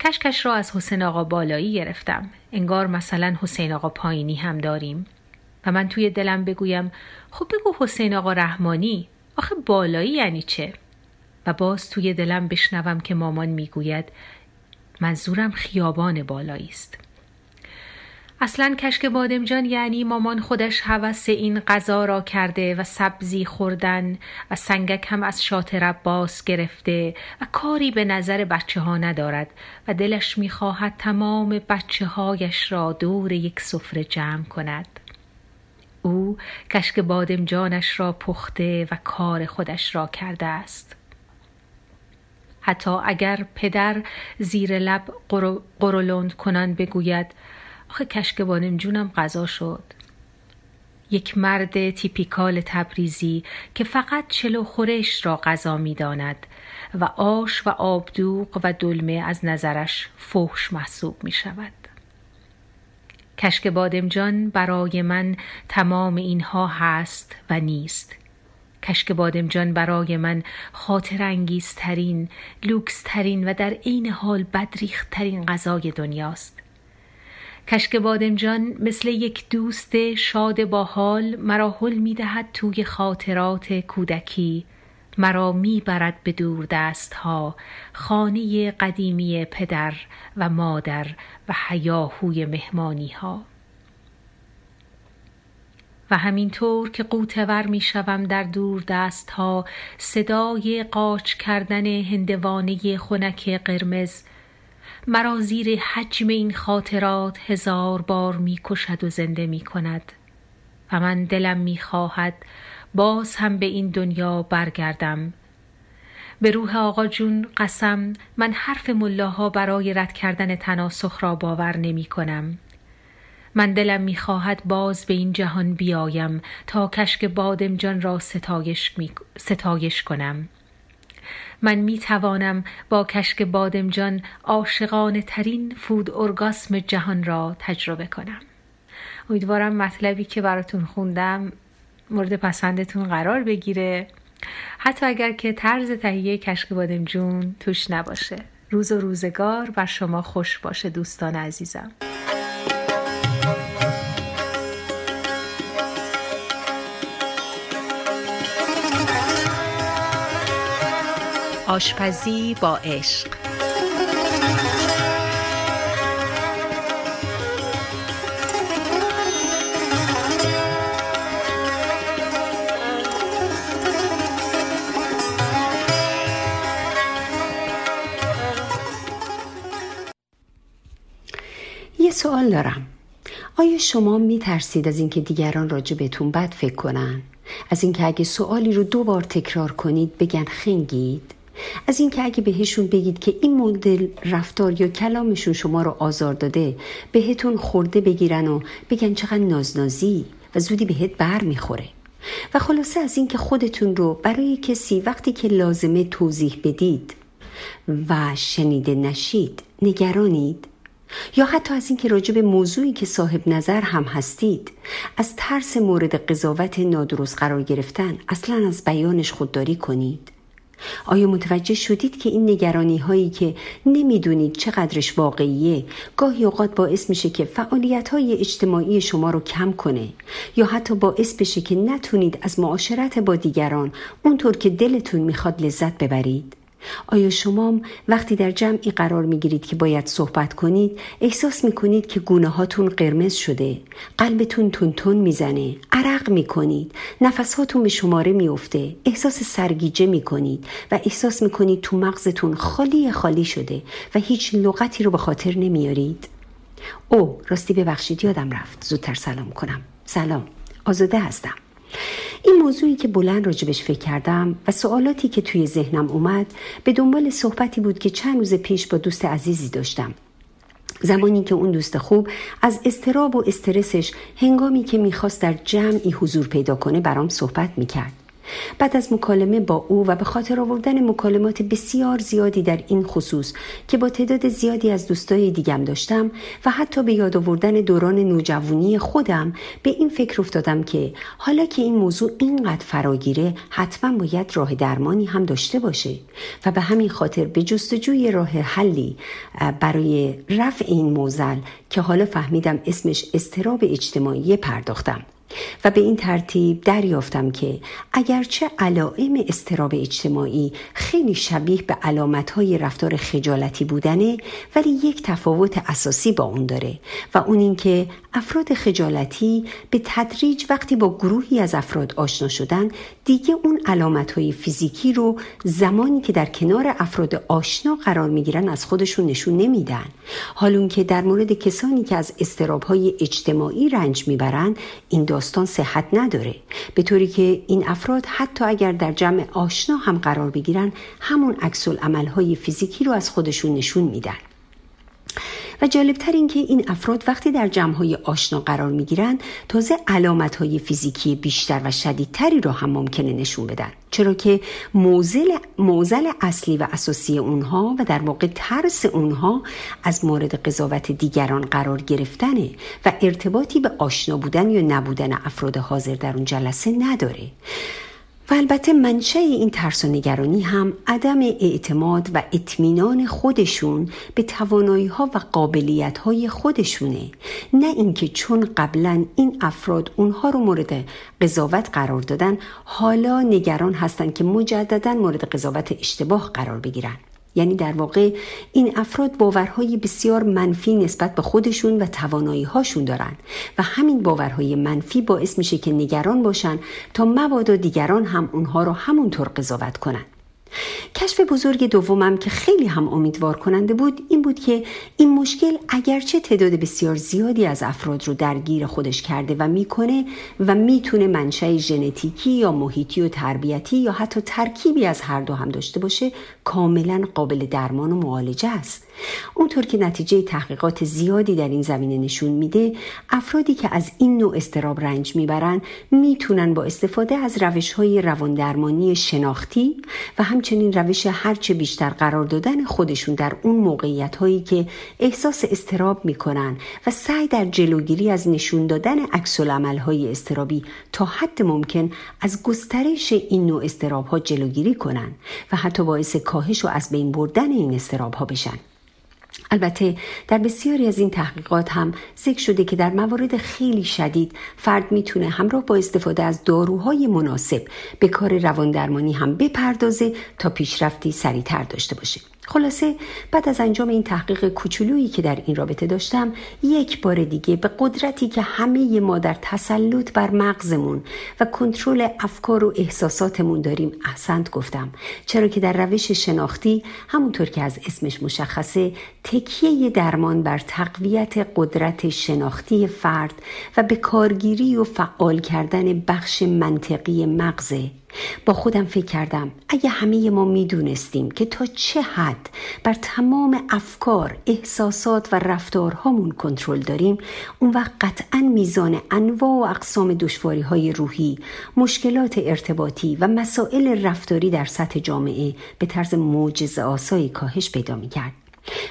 کشکش را از حسین آقا بالایی گرفتم. انگار مثلا حسین آقا پایینی هم داریم. و من توی دلم بگویم خب بگو حسین آقا رحمانی آخه بالایی یعنی چه؟ و باز توی دلم بشنوم که مامان می‌گوید منظورم خیابان بالایی است. اصلا کشک بادمجان یعنی مامان خودش هوس این غذا را کرده و سبزی خوردن و سنگک هم از شات رباس گرفته و کاری به نظر بچه ها ندارد و دلش می‌خواهد تمام بچه هایش را دور یک سفره جمع کند. او کشک بادمجانش را پخته و کار خودش را کرده است. حتی اگر پدر زیر لب قرولند کنان بگوید آخه کشک بادمجونم غذا شد. یک مرد تیپیکال تبریزی که فقط چلو خورش را غذا می داند و آش و آبدوغ و دلمه از نظرش فحش محسوب می شود. کشک بادمجان برای من تمام اینها هست و نیست. کشک بادمجان برای من خاطر انگیزترین لوکسترین و در عین حال بدریخترین غذای دنیاست. کشک بادمجان مثل یک دوست شاد با حال مرا حل می دهد توی خاطرات کودکی. مرا می‌برد به دور دست ها خانه قدیمی پدر و مادر و حیاهوی مهمانی ها و همینطور که قوتور می شوم در دور دست ها صدای قاچ کردن هندوانه خنک قرمز مرا زیر حجم این خاطرات هزار بار می کشد و زنده می کند و من دلم می خواهد باز هم به این دنیا برگردم. به روح آقا جون قسم من حرف ملاها برای رد کردن تناسخ را باور نمی کنم من دلم می‌خواهد باز به این جهان بیایم تا کشک بادمجان را ستایش, می... ستایش کنم. من می توانم با کشک بادمجان عاشقانه ترین فود ارگاسم جهان را تجربه کنم. امیدوارم مطلبی که براتون خوندم مورد پسندتون قرار بگیره. حتی اگر که طرز تهیه کشک بادمجون توش نباشه. روز و روزگار بر شما خوش باشه دوستان عزیزم. آشپزی با عشق یه سوال دارم آیا شما می ترسید از اینکه دیگران راجع بهتون بد فکر کنن؟ از اینکه اگه سوالی رو دو بار تکرار کنید بگن خنگید؟ از اینکه اگه بهشون بگید که این مدل رفتار یا کلامشون شما رو آزار داده بهتون خورده بگیرن و بگن چقدر نازنازی و زودی بهت بر می‌خوره و خلاصه از اینکه خودتون رو برای کسی وقتی که لازمه توضیح بدید و شنیده نشید نگرانید یا حتی از اینکه راجع به موضوعی که صاحب نظر هم هستید از ترس مورد قضاوت نادرست قرار گرفتن اصلا از بیانش خودداری کنید. آیا متوجه شدید که این نگرانی هایی که نمی‌دونید چقدرش واقعیه گاهی اوقات باعث میشه که فعالیت های اجتماعی شما رو کم کنه؟ یا حتی باعث بشه که نتونید از معاشرت با دیگران اونطور که دلتون می‌خواد لذت ببرید؟ آیا شما وقتی در جمعی قرار می گیرید که باید صحبت کنید احساس می کنید که گونه هاتون قرمز شده؟ قلبتون تون تون می‌زنه؟ عرق می کنید نفسهاتون به شماره میافته؟ احساس سرگیجه می کنید و احساس می کنید تو مغزتون خالی خالی شده و هیچ لغتی رو به خاطر نمیارید؟ او راستی ببخشید یادم رفت. زودتر سلام کنم. سلام. آزاده هستم. این موضوعی که بلند راجبش فکر کردم و سوالاتی که توی ذهنم اومد به دنبال صحبتی بود که چند روز پیش با دوست عزیزی داشتم. زمانی که اون دوست خوب از استراب و استرسش هنگامی که می‌خواست در جمعی حضور پیدا کنه برام صحبت می‌کرد. بعد از مکالمه با او و به خاطر آوردن مکالمات بسیار زیادی در این خصوص که با تعداد زیادی از دوستای دیگم داشتم و حتی به یاد آوردن دوران نوجوانی خودم به این فکر افتادم که حالا که این موضوع اینقدر فراگیره حتما باید راه درمانی هم داشته باشه و به همین خاطر به جستجوی راه حلی برای رفع این موزل که حالا فهمیدم اسمش استراب اجتماعی پرداختم. و به این ترتیب دریافتم که اگرچه علائم استراب اجتماعی خیلی شبیه به علامتهای رفتار خجالتی بودنه ولی یک تفاوت اساسی با اون داره و اون اینکه افراد خجالتی به تدریج وقتی با گروهی از افراد آشنا شدن دیگه اون علامتهای فیزیکی رو زمانی که در کنار افراد آشنا قرار می‌گیرن از خودشون نشون نمیدن. حال که در مورد کسانی که از استرابهای اجتماعی رنج می‌برن این داستان صحت نداره. به طوری که این افراد حتی اگر در جمع آشنا هم قرار بگیرن همون عکس عملهای فیزیکی رو از خودشون نشون میدن. و جالبتر این که این افراد وقتی در جمعهای آشنا قرار می گیرند تازه علامت های فیزیکی بیشتر و شدیدتری را هم ممکنه نشون بدن. چرا که موزل, موزل اصلی و اساسی اونها و در واقع ترس اونها از مورد قضاوت دیگران قرار گرفتنه و ارتباطی به آشنا بودن یا نبودن افراد حاضر در اون جلسه نداره. و البته منشه این ترس و نگرانی هم عدم اعتماد و اطمینان خودشون به توانایی ها و قابلیت های خودشونه. نه اینکه چون قبلا این افراد اونها رو مورد قضاوت قرار دادن حالا نگران هستند که مجددا مورد قضاوت اشتباه قرار بگیرن. یعنی در واقع این افراد باورهای بسیار منفی نسبت به خودشون و توانایی هاشون دارن و همین باورهای منفی باعث میشه که نگران باشن تا مبادا دیگران هم اونها رو همونطور قضاوت کنن. کشف بزرگ دومم که خیلی هم امیدوار کننده بود این بود که این مشکل اگرچه تعداد بسیار زیادی از افراد رو درگیر خودش کرده و می‌کنه و می‌تونه منشأ ژنتیکی یا محیطی و تربیتی یا حتی ترکیبی از هر دو هم داشته باشه کاملا قابل درمان و معالجه است. اونطور که نتیجه تحقیقات زیادی در این زمینه نشون میده افرادی که از این نوع استراب رنج می‌برن می‌تونن با استفاده از روش های رواندرمانی شناختی و همچنین روش هرچه بیشتر قرار دادن خودشون در اون موقعیت هایی که احساس استراب می‌کنن و سعی در جلوگیری از نشون دادن عکس های استرابی تا حد ممکن از گسترش این نوع استراب ها جلوگیری کنن و حتی باعث کاهش و از بین بردن این استراب ها بشن. البته در بسیاری از این تحقیقات هم ذکر شده که در موارد خیلی شدید فرد می‌تونه همراه با استفاده از داروهای مناسب به کار رواندرمانی هم بپردازه تا پیشرفتی سریعتر داشته باشه. خلاصه بعد از انجام این تحقیق کوچولویی که در این رابطه داشتم یک بار دیگه به قدرتی که همه ما در تسلط بر مغزمون و کنترل افکار و احساساتمون داریم احسنت گفتم. چرا که در روش شناختی همونطور که از اسمش مشخصه تکیه درمان بر تقویت قدرت شناختی فرد و به کارگیری و فعال کردن بخش منطقی مغزه. با خودم فکر کردم اگه همه ما می‌دونستیم که تا چه حد بر تمام افکار، احساسات و رفتارهامون کنترل داریم اون وقت قطعا میزان انواع و اقسام دشواری های روحی، مشکلات ارتباطی و مسائل رفتاری در سطح جامعه به طرز معجزه آسایی کاهش پیدا می‌کرد.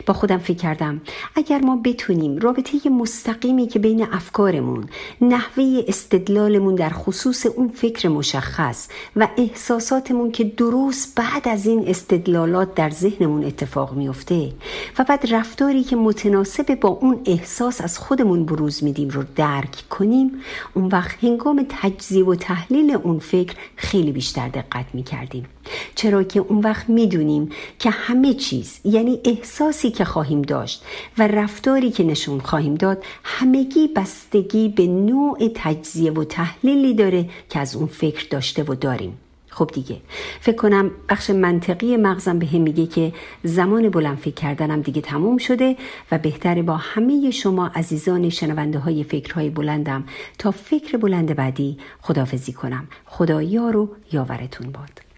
با خودم فکر کردم. اگر ما بتونیم رابطه مستقیمی که بین افکارمون نحوه استدلالمون در خصوص اون فکر مشخص و احساساتمون که درست بعد از این استدلالات در ذهنمون اتفاق میفته و بعد رفتاری که متناسب با اون احساس از خودمون بروز میدیم رو درک کنیم اون وقت هنگام تجزیه و تحلیل اون فکر خیلی بیشتر دقت می‌کردیم. چرا که اون وقت می‌دونیم که همه چیز یعنی احساسی که خواهیم داشت و رفتاری که نشون خواهیم داد همگی بستگی به نوع تجزیه و تحلیلی داره که از اون فکر داشته و داریم. خب دیگه فکر کنم بخش منطقی مغزم به هم میگه که زمان بلند فکر کردنم دیگه تموم شده و بهتره با همه شما عزیزان شنونده های فکرهای بلندم تا فکر بلند بعدی خدافزی کنم. خدا یار و یاورتون باد.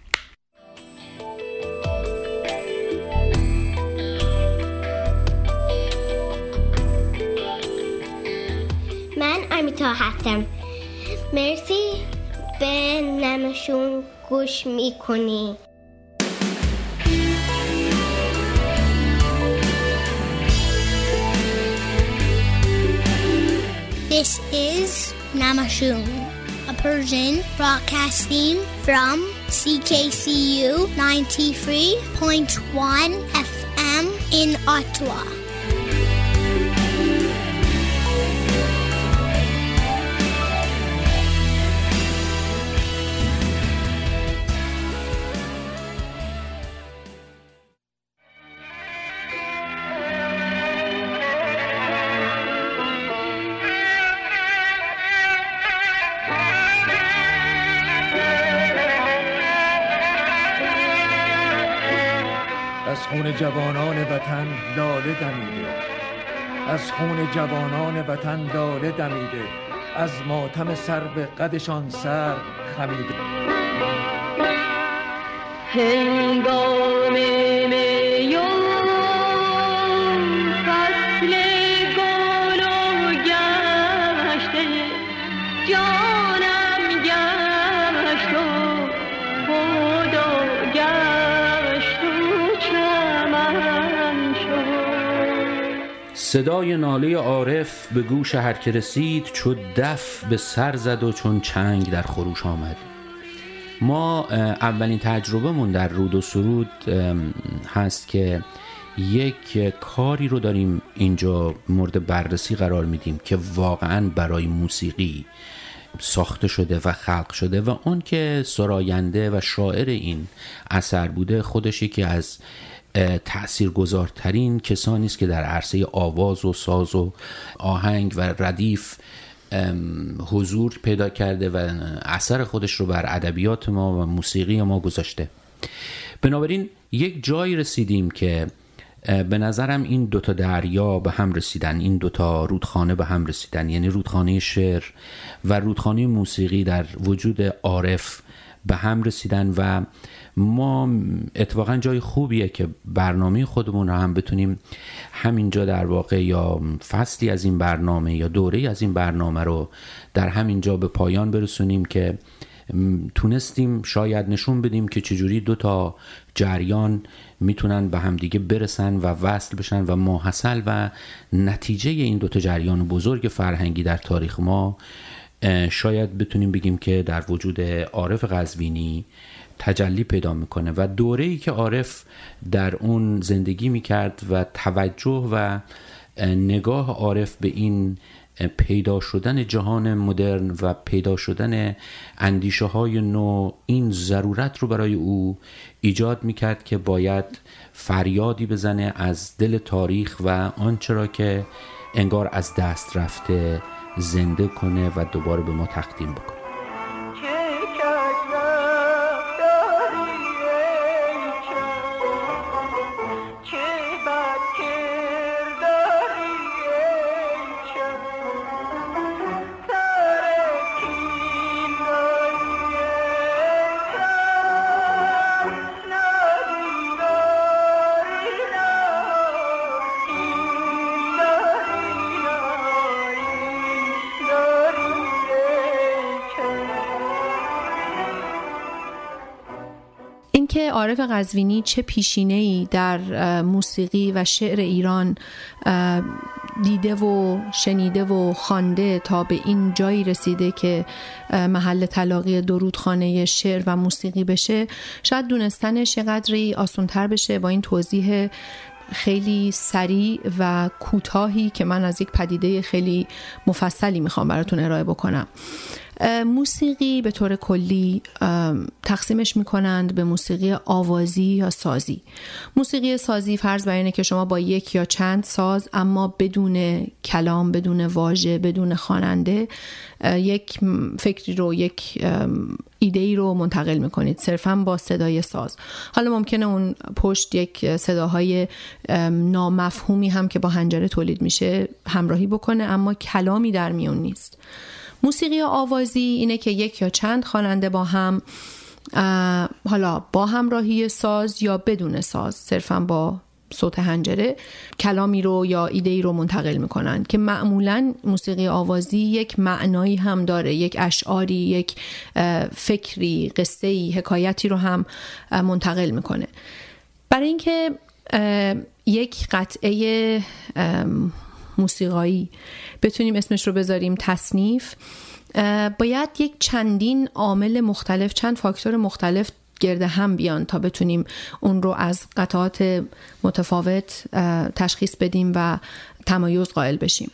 من آمیتا هستم مرسی به نمشون گوش میکنی This is Namashun, a Persian broadcasting from CKCU 93.1 FM in Ottawa. لاله دمیده. از خون جوانان وطن لاله دمیده. از ماتم سر به قدشان سر خمیده. هنگام صدای ناله عارف به گوش هر که رسید چو دف به سر زد و چون چنگ در خروش آمد. ما اولین تجربهمون در رود و سرود هست که یک کاری رو داریم اینجا مورد بررسی قرار میدیم که واقعا برای موسیقی ساخته شده و خلق شده و اون که سراینده و شاعر این اثر بوده خودش یکی از تأثیر گذارترین کسانی است که در عرصه آواز و ساز و آهنگ و ردیف حضور پیدا کرده و اثر خودش رو بر ادبیات ما و موسیقی ما گذاشته. بنابراین یک جایی رسیدیم که به نظرم این دوتا دریا به هم رسیدن این دوتا رودخانه به هم رسیدن. یعنی رودخانه شعر و رودخانه موسیقی در وجود عارف به هم رسیدن و ما اتفاقا جای خوبیه که برنامه خودمون رو هم بتونیم همینجا در واقع یا فصلی از این برنامه یا دوره از این برنامه رو در همینجا به پایان برسونیم که تونستیم شاید نشون بدیم که چجوری دو تا جریان می‌تونن به همدیگه برسن و وصل بشن و ماحصل و نتیجه این دو تا جریان بزرگ فرهنگی در تاریخ ما شاید بتونیم بگیم که در وجود عارف قزوینی تجلی پیدا می‌کنه و دوره ای که عارف در اون زندگی می‌کرد و توجه و اه، نگاه عارف به این پیدا شدن جهان مدرن و پیدا شدن اندیشه های نو این ضرورت رو برای او ایجاد می‌کرد که باید فریادی بزنه از دل تاریخ و آنچه را که انگار از دست رفته زنده کنه و دوباره به ما تقدیم بکنه. قزوینی چه پیشینه ای در موسیقی و شعر ایران دیده و شنیده و خوانده تا به این جایی رسیده که محل تلاقی درودخانه شعر و موسیقی بشه؟ شاید دونستنش یه قدری آسونتر بشه با این توضیح خیلی سریع و کوتاهی که من از یک پدیده خیلی مفصلی می‌خوام براتون ارائه بکنم. موسیقی به طور کلی تقسیمش می‌کنند به موسیقی آوازی یا سازی. موسیقی سازی فرض بر اینه که شما با یک یا چند ساز اما بدون کلام بدون واژه بدون خواننده یک فکری رو یک ایده ای رو منتقل می‌کنید صرفا با صدای ساز. حالا ممکنه اون پشت یک صداهای نامفهومی هم که با هنجره تولید میشه همراهی بکنه اما کلامی در میون نیست. موسیقی آوازی اینه که یک یا چند خواننده با هم حالا با همراهی ساز یا بدون ساز صرفا با صوت هنجره کلامی رو یا ایده ای رو منتقل می‌کنن که معمولا موسیقی آوازی یک معنایی هم داره یک اشعاری یک فکری قصه ای حکایتی رو هم منتقل می‌کنه. برای اینکه یک قطعه موسیقایی. بتونیم اسمش رو بذاریم تصنیف. باید یک چندین عامل مختلف چند فاکتور مختلف گرده هم بیان تا بتونیم اون رو از قطعات متفاوت تشخیص بدیم و تمایز قائل بشیم.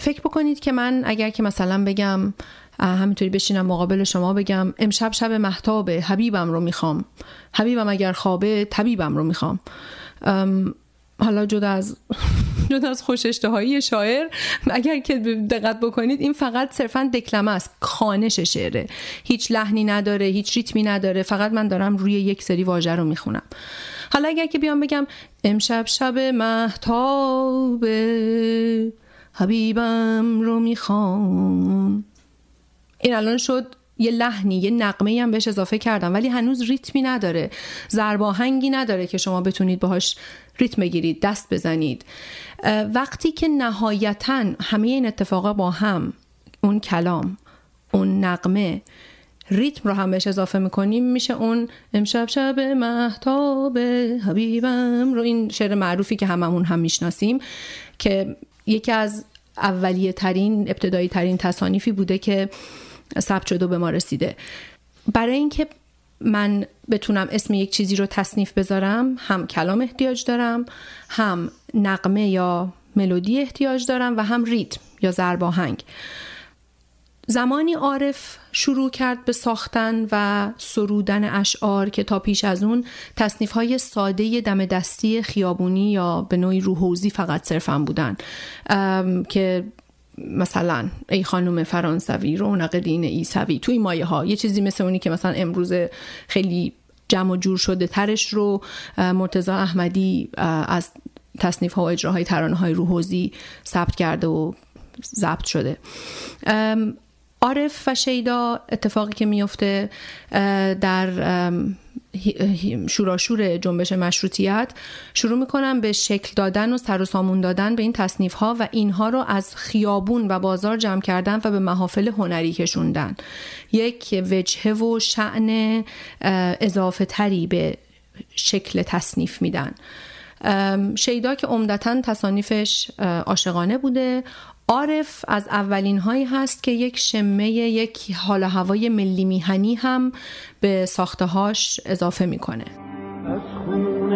فکر بکنید که من اگر که مثلا بگم همینطوری بشینم مقابل شما بگم امشب شب محتابه حبیبم رو می‌خوام. حبیبم اگر خوابه طبیبم رو می‌خوام. حالا جدا از جدا از خوش اشتهایی شاعر اگر که دقت بکنید این فقط صرفا دکلمه است خانش شعره. هیچ لحنی نداره هیچ ریتمی نداره فقط من دارم روی یک سری واژه رو می‌خونم. حالا اگر که بیام بگم امشب شب محتاب حبیبم رو می‌خوام. این الان شد یه لحنی یه نقمه هم بهش اضافه کردم ولی هنوز ریتمی نداره زرباهنگی نداره که شما بتونید باهاش ریتم بگیرید دست بزنید. وقتی که نهایتا همه این اتفاقا با هم اون کلام اون نقمه ریتم رو هم اضافه می‌کنیم میشه اون امشب شب محتاب حبیبم رو این شعر معروفی که هممون هم می‌شناسیم که یکی از اولیه ترین ابتدایی ترین تصانیفی بوده که ثبت شده به ما رسیده. برای اینکه من بتونم اسم یک چیزی رو تصنیف بذارم هم کلام احتیاج دارم هم نقمه یا ملودی احتیاج دارم و هم ریتم یا ضرباهنگ زمانی عارف شروع کرد به ساختن و سرودن اشعار که تا پیش از اون تصنیف های ساده دم دستی خیابونی یا به نوعی روحوزی فقط صرفا بودن که مثلا ای خانم فرانسوی رونق دین ایسوی توی مایه ها یه چیزی مثل اونی که مثلا امروز خیلی جمع جور شده ترش رو مرتزا احمدی از تصنیف ها و اجراهای ترانه های روحوزی ثبت کرده و ضبط شده. عارف و شیدا اتفاقی که میفته در شوراشور جنبش مشروطیت شروع می‌کنن به شکل دادن و سر و سامون دادن به این تصنیف ها و اینها رو از خیابون و بازار جمع کردن و به محافل هنری کشوندن. یک وجهه و شعن اضافه تری به شکل تصنیف میدن. شیدا که عمدتا تصانیفش عاشقانه بوده عارف از اولین هایی هست که یک شمه یک حال هوای ملی میهنی هم به ساختهاش اضافه می‌کنه. از خون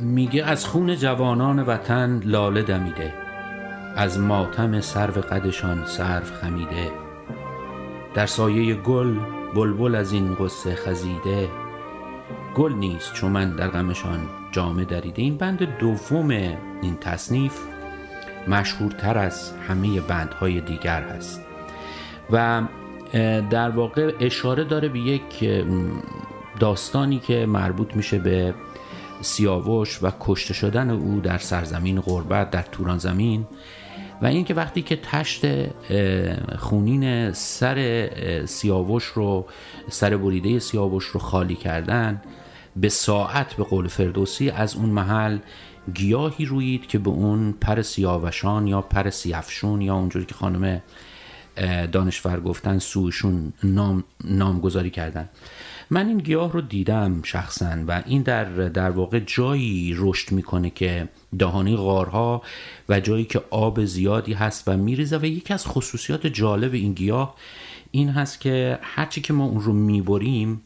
میگه از خون جوانان وطن لاله دمیده از ماتم سرو قدشان سرو خمیده. در سایه گل بلبل از این قصه خزیده. گل نیست چون من در غمشان جامه دریده. این بند دوم این تصنیف مشهورتر از همه بندهای دیگر هست. و در واقع اشاره داره به یک داستانی که مربوط میشه به سیاوش و کشته شدن او در سرزمین غربت در توران زمین. و اینکه وقتی که تشت خونین سر سیاوش رو سر بریده سیاوش رو خالی کردن به ساعت به قول فردوسی از اون محل گیاهی رویید که به اون پر سیاوشان یا پر سیافشون یا اونجوری که خانم دانشور گفتن سوشون نام نامگذاری کردن. من این گیاه رو دیدم شخصا و این در در واقع جایی رشد می‌کنه که دهانی غارها و جایی که آب زیادی هست و میریزه و یکی از خصوصیات جالب این گیاه این هست که هرچی که ما اون رو می‌بریم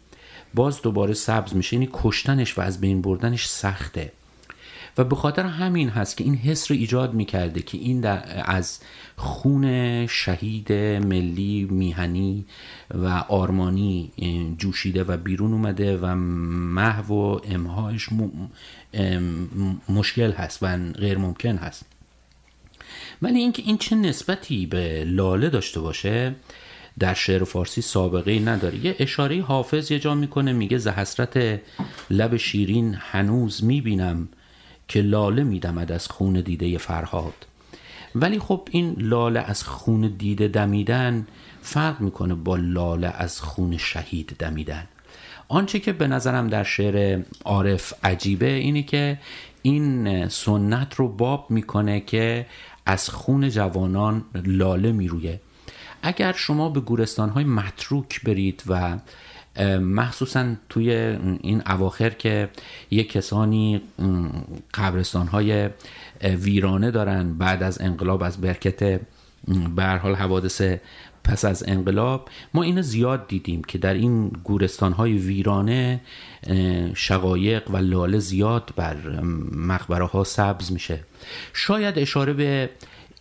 باز دوباره سبز میشه یعنی کشتنش و از بین بردنش سخته. و به خاطر همین هست که این حس رو ایجاد می‌کرده که این از خون شهید ملی میهنی و آرمانی جوشیده و بیرون اومده و محو و امهایش مشکل هست و غیر ممکن هست. ولی اینکه این چه نسبتی به لاله داشته باشه در شعر فارسی سابقه ای نداره. یه اشاره حافظ یه جا می‌کنه میگه ز حسرت لب شیرین هنوز می‌بینم که لاله میدمد از خون دیده فرهاد. ولی خب این لاله از خون دیده دمیدن فرق می‌کنه با لاله از خون شهید دمیدن. آنچه که به نظرم در شعر عارف عجیبه اینه که این سنت رو باب می‌کنه که از خون جوانان لاله میرویه. اگر شما به گورستان های متروک برید و مخصوصا توی این اواخر که یک کسانی قبرستان های ویرانه دارن بعد از انقلاب از برکت به حال حوادث پس از انقلاب ما اینو زیاد دیدیم که در این گورستان های ویرانه شقایق و لاله زیاد بر مقبره ها سبز میشه. شاید اشاره به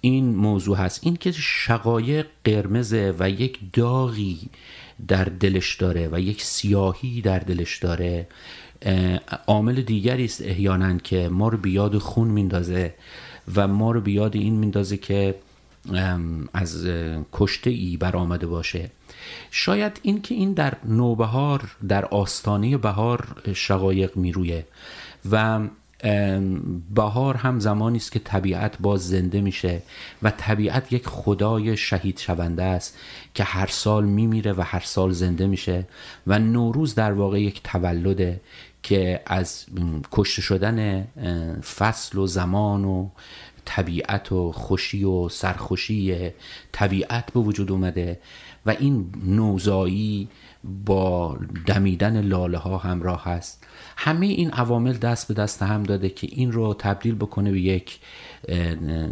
این موضوع هست. این که شقایق قرمزه و یک داغی در دلش داره و یک سیاهی در دلش داره. عامل دیگری است احیانا که ما رو بیاد خون میندازه و ما رو بیاد این میندازه که از کشته ای برآمده باشه. شاید این که این در نوبهار در آستانه بهار شقایق میرویه و بهار هم زمانی است که طبیعت باز زنده میشه و طبیعت یک خدای شهید شونده است که هر سال میمیره و هر سال زنده میشه و نوروز در واقع یک تولده که از کشته شدن فصل و زمان و طبیعت و خوشی و سرخوشی طبیعت به وجود اومده و این نوزایی با دمیدن لاله ها همراه هست همه این عوامل دست به دست هم داده که این رو تبدیل بکنه به یک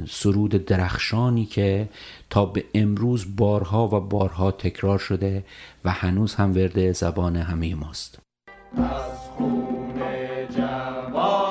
سرود درخشانی که تا به امروز بارها و بارها تکرار شده و هنوز هم ورده زبان همه ماست. Say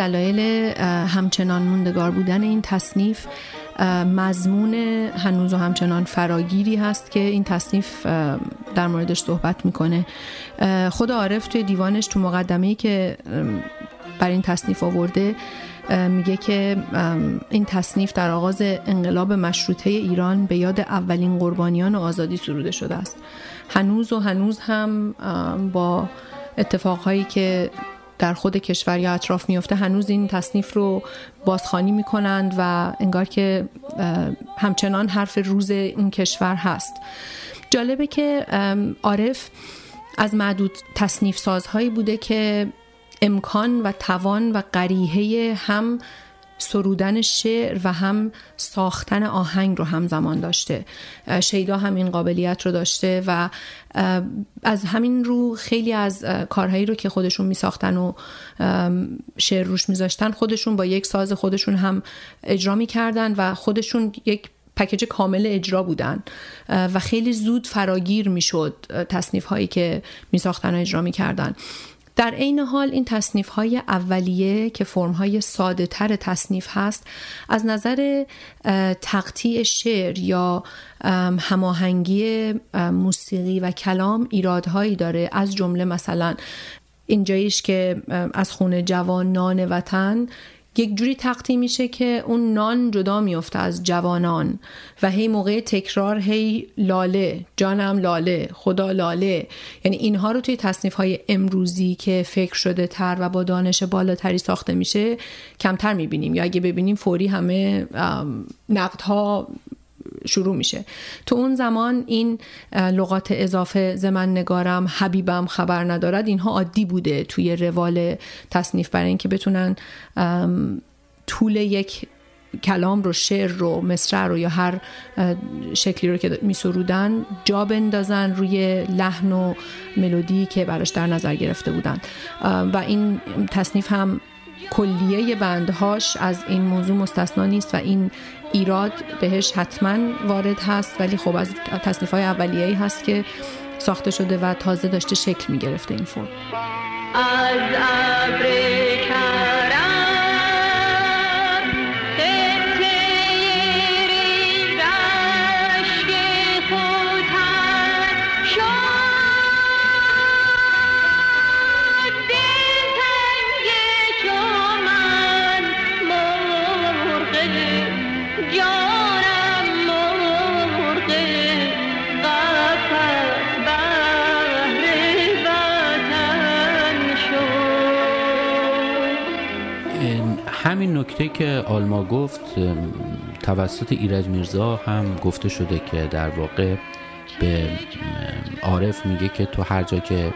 دلایل همچنان موندگار بودن این تصنیف مضمون هنوز و همچنان فراگیری هست که این تصنیف در موردش صحبت می‌کنه. خود عارف توی دیوانش تو مقدمه که بر این تصنیف آورده میگه که این تصنیف در آغاز انقلاب مشروطه ایران به یاد اولین قربانیان آزادی سروده شده است. هنوز و هنوز هم با اتفاقهایی که در خود کشور یا اطراف میفته هنوز این تصنیف رو بازخانی می‌کنند و انگار که همچنان حرف روز این کشور هست. جالبه که عارف از معدود تصنیف سازهایی بوده که امکان و توان و قریحه هم سرودن شعر و هم ساختن آهنگ رو همزمان داشته. شیدا هم این قابلیت رو داشته و از همین رو خیلی از کارهایی رو که خودشون می ساختن و شعر روش میذاشتن خودشون با یک ساز خودشون هم اجرا می کردن و خودشون یک پکیج کامل اجرا بودن. و خیلی زود فراگیر می‌شد تصنیف هایی که می ساختن و اجرا می کردن در عین حال این تصنیف های اولیه که فرم های ساده تر تصنیف هست از نظر تقطیع شعر یا هماهنگی موسیقی و کلام ایرادهایی داره. از جمله مثلا اینجاییش که از خونه جوان نان وطن یک جوری تقدیم میشه که اون نان جدا میفته از جوانان و هی موقع تکرار هی لاله جانم لاله خدا لاله. یعنی اینها رو توی تصنیف های امروزی که فکر شده تر و با دانش بالاتری ساخته میشه کمتر می‌بینیم. یا اگه ببینیم فوری همه نقدها شروع میشه. تو اون زمان این لغات اضافه زمن نگارم حبیبم خبر ندارد اینها عادی بوده توی روال تصنیف برای اینکه بتونن طول یک کلام رو شعر رو مصرع رو یا هر شکلی رو که می سرودن جا بندازن روی لحن و ملودی که براش در نظر گرفته بودن. و این تصنیف هم کلیه بندهاش از این موضوع مستثنا نیست و این ایراد بهش حتما وارد هست ولی خب از تصنیف های اولیه‌ای هست که ساخته شده و تازه داشته شکل می گرفته این فرم. از همین نکته که آلما گفت توسط ایرج میرزا هم گفته شده که در واقع به عارف میگه که تو هر جا که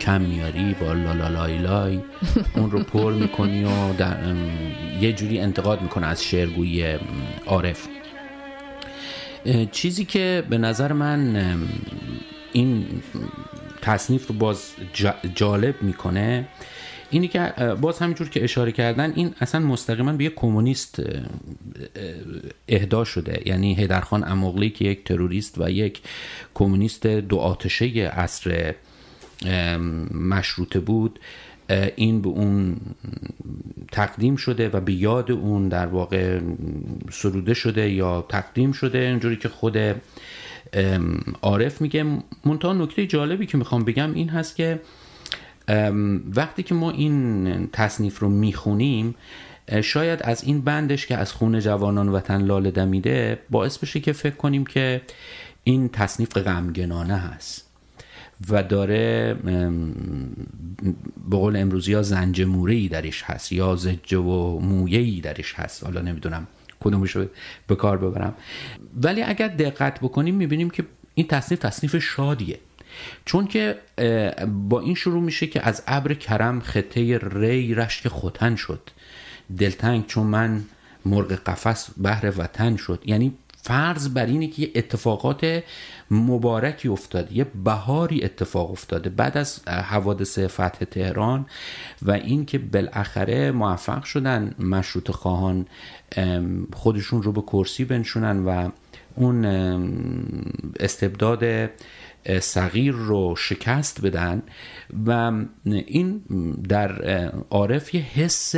کم میاری با لای لای اون رو پر می‌کنی و در یه جوری انتقاد می‌کنه از شعرگویی عارف. چیزی که به نظر من این تصنیف رو باز جالب می‌کنه اینی که باز همینجور که اشاره کردن این اصلا مستقیما به یک کمونیست اهدا شده. یعنی هیدرخان اموغلی که یک تروریست و یک کمونیست دو آتشه عصر مشروطه بود این به اون تقدیم شده و به یاد اون در واقع سروده شده یا تقدیم شده. اینجوری که خود عارف میگه. منتها نکته جالبی که می‌خوام بگم این هست که وقتی که ما این تصنیف رو می‌خونیم شاید از این بندش که از خون جوانان وطن لاله دمیده باعث بشه که فکر کنیم که این تصنیف غمگنانه هست و داره به قول امروزی ها زنج ای درش هست یا زجه و مویه درش هست. حالا نمی‌دونم کدومش رو به کار ببرم. ولی اگر دقت بکنیم می‌بینیم که این تصنیف تصنیف شادیه. چون که با این شروع میشه که از ابر کرم خطه ری رشک خوتن شد. دلتنگ چون من مرغ قفس بهر وطن شد. یعنی فرض بر اینه که یه اتفاقات مبارکی افتاده یه بهاری اتفاق افتاده بعد از حوادث فتح تهران و اینکه بالاخره موفق شدن مشروط خواهان خودشون رو به کرسی بنشونن و اون استبداد صغیر رو شکست بدن و این در عارف یه حس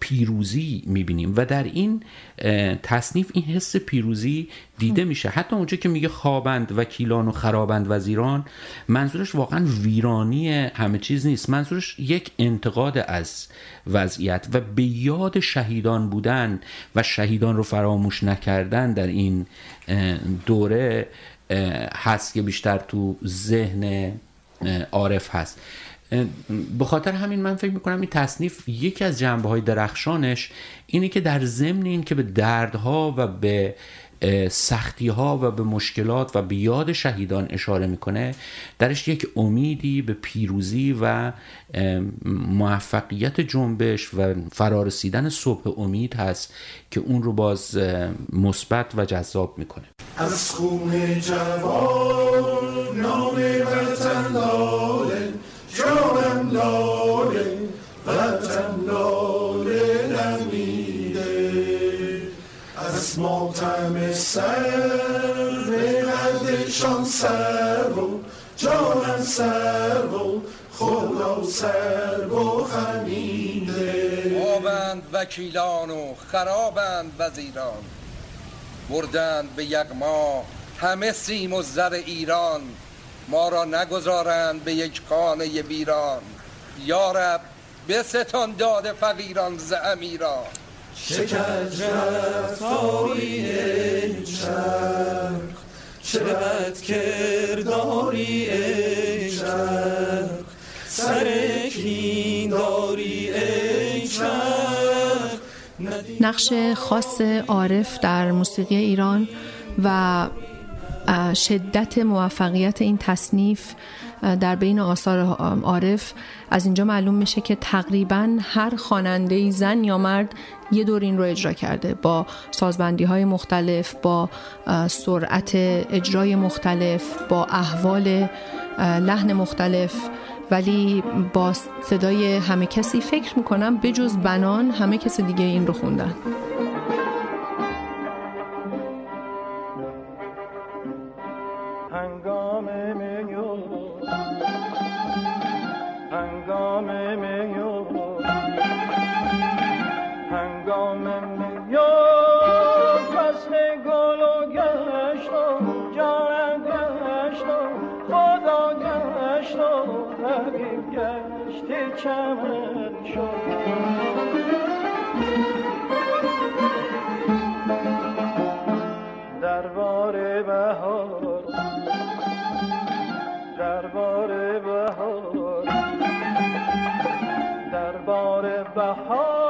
پیروزی می‌بینیم و در این تصنیف این حس پیروزی دیده میشه. حتی اونجا که میگه خوابند وکیلان و خرابند وزیران منظورش واقعا ویرانی همه چیز نیست. منظورش یک انتقاد از وضعیت و به یاد شهیدان بودن و شهیدان رو فراموش نکردن در این دوره. هست که بیشتر تو ذهن عارف هست. به خاطر همین من فکر می‌کنم این تصنیف یکی از جنبه های درخشانش اینه که در ضمن این که به دردها و به سختی ها و به مشکلات و به یاد شهیدان اشاره می‌کنه درش یک امیدی به پیروزی و موفقیت جنبش و فرارسیدن صبح امید هست که اون رو باز مثبت و جذاب می‌کنه. از خون جوان نام وطن لاله جانم لاله. از ماتم سر به قدشان سر و جانم سر و خدا سر و آبند وکیلان و خرابند وزیران. بردند به یغما همه سیم و زر ایران. ما را نگذارند به یک خانه ویران. یارب به ستان داده فقیران ز امیران. شکج رفتاری ای چرخ چه بد کرداری ای چرخ سر کین داری ای چرخ نقش خاص عارف در موسیقی ایران و شدت موفقیت این تصنیف در بین آثار عارف از اینجا معلوم میشه که تقریبا هر خواننده زن یا مرد یه دور این رو اجرا کرده. با سازبندی های مختلف با سرعت اجرای مختلف با احوال لحن مختلف. ولی با صدای همه کسی فکر می‌کنم بجز بنان همه کسی دیگه این رو خوندن. دربار بهار دربار بهار دربار بهاری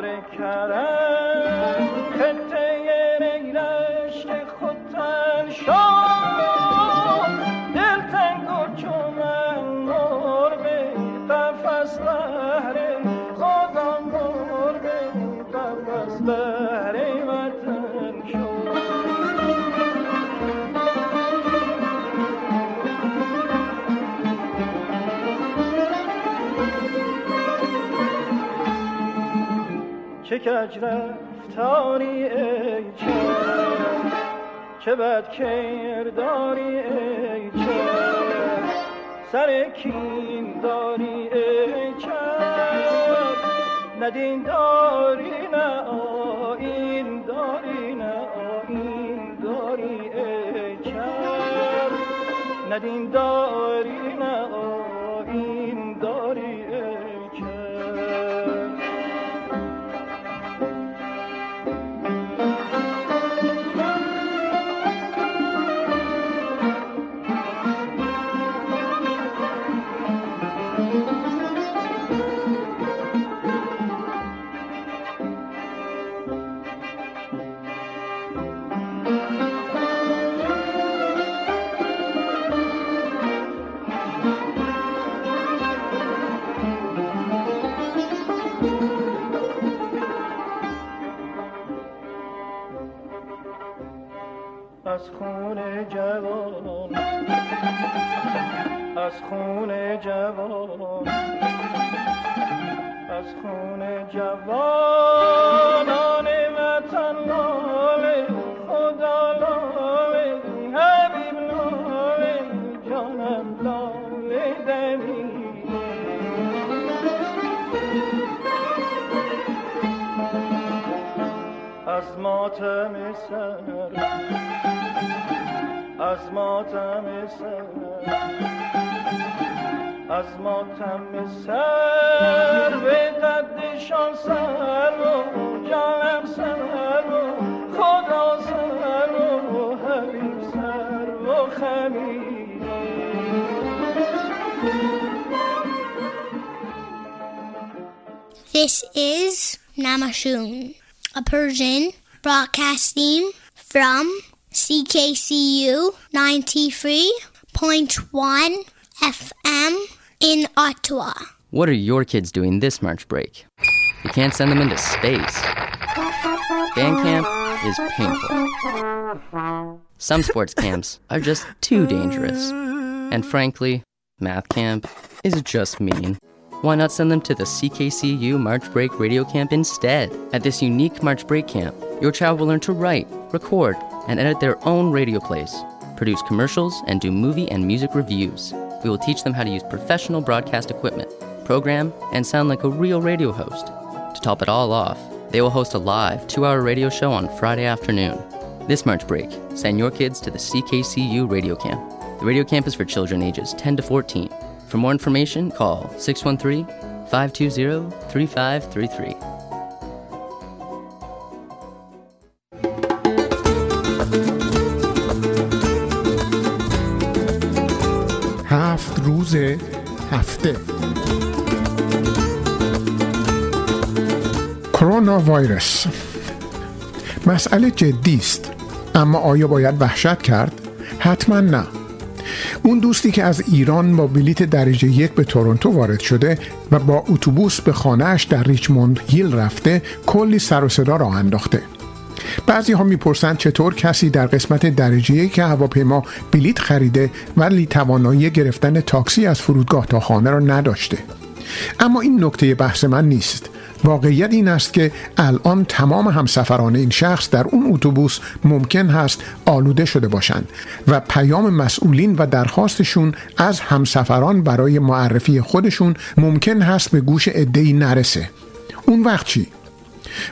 ابر کرم چه کج رفتاری ای چه؟ چه بد کرداری ای چه؟ سر کین داری ای چه؟ ندین داری نه آین داری نه آین داری ای چه؟ ندین داری Namashun, a Persian broadcasting from CKCU 93.1 FM in Ottawa. What are your kids doing this March break? You can't send them into space. Band camp is painful. Some sports camps are just too dangerous. And frankly, math camp is just mean. Why not send them to the CKCU March Break Radio Camp instead? At this unique March Break Camp, your child will learn to write, record, and edit their own radio plays, produce commercials, and do movie and music reviews. We will teach them how to use professional broadcast equipment, program, and sound like a real radio host. To top it all off, they will host a live two hour radio show on Friday afternoon. This March break, send your kids to the CKCU Radio Camp. The radio camp is for children ages 10 to 14. For more information, call 613 520 3533. هفت روز هفته کرونا ویروس مسئله جدی است اما آیا باید وحشت کرد؟ حتما نه اون دوستی که از ایران با بلیت درجه یک به تورنتو وارد شده و با اتوبوس به خانهاش در ریچموند هیل رفته کلی سر و صدا راه انداخته. بعضی ها می‌پرسند چطور کسی در قسمت درجه یک هواپیما بلیت خریده ولی توانایی گرفتن تاکسی از فرودگاه تا خانه را نداشته. اما این نکته بحث من نیست. واقعیت این است که الان تمام همسفران این شخص در اون اتوبوس ممکن هست آلوده شده باشند و پیام مسئولین و درخواستشون از همسفران برای معرفی خودشون ممکن هست به گوش عدهای نرسه اون وقت چی؟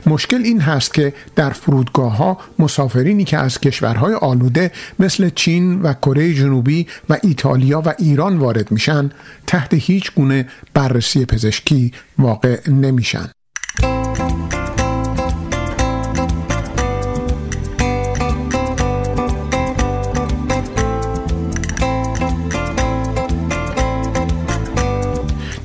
مشکل این هست که در فرودگاه ها مسافرینی که از کشورهای آلوده مثل چین و کره جنوبی و ایتالیا و ایران وارد میشن تحت هیچ گونه بررسی پزشکی واقع نمیشن.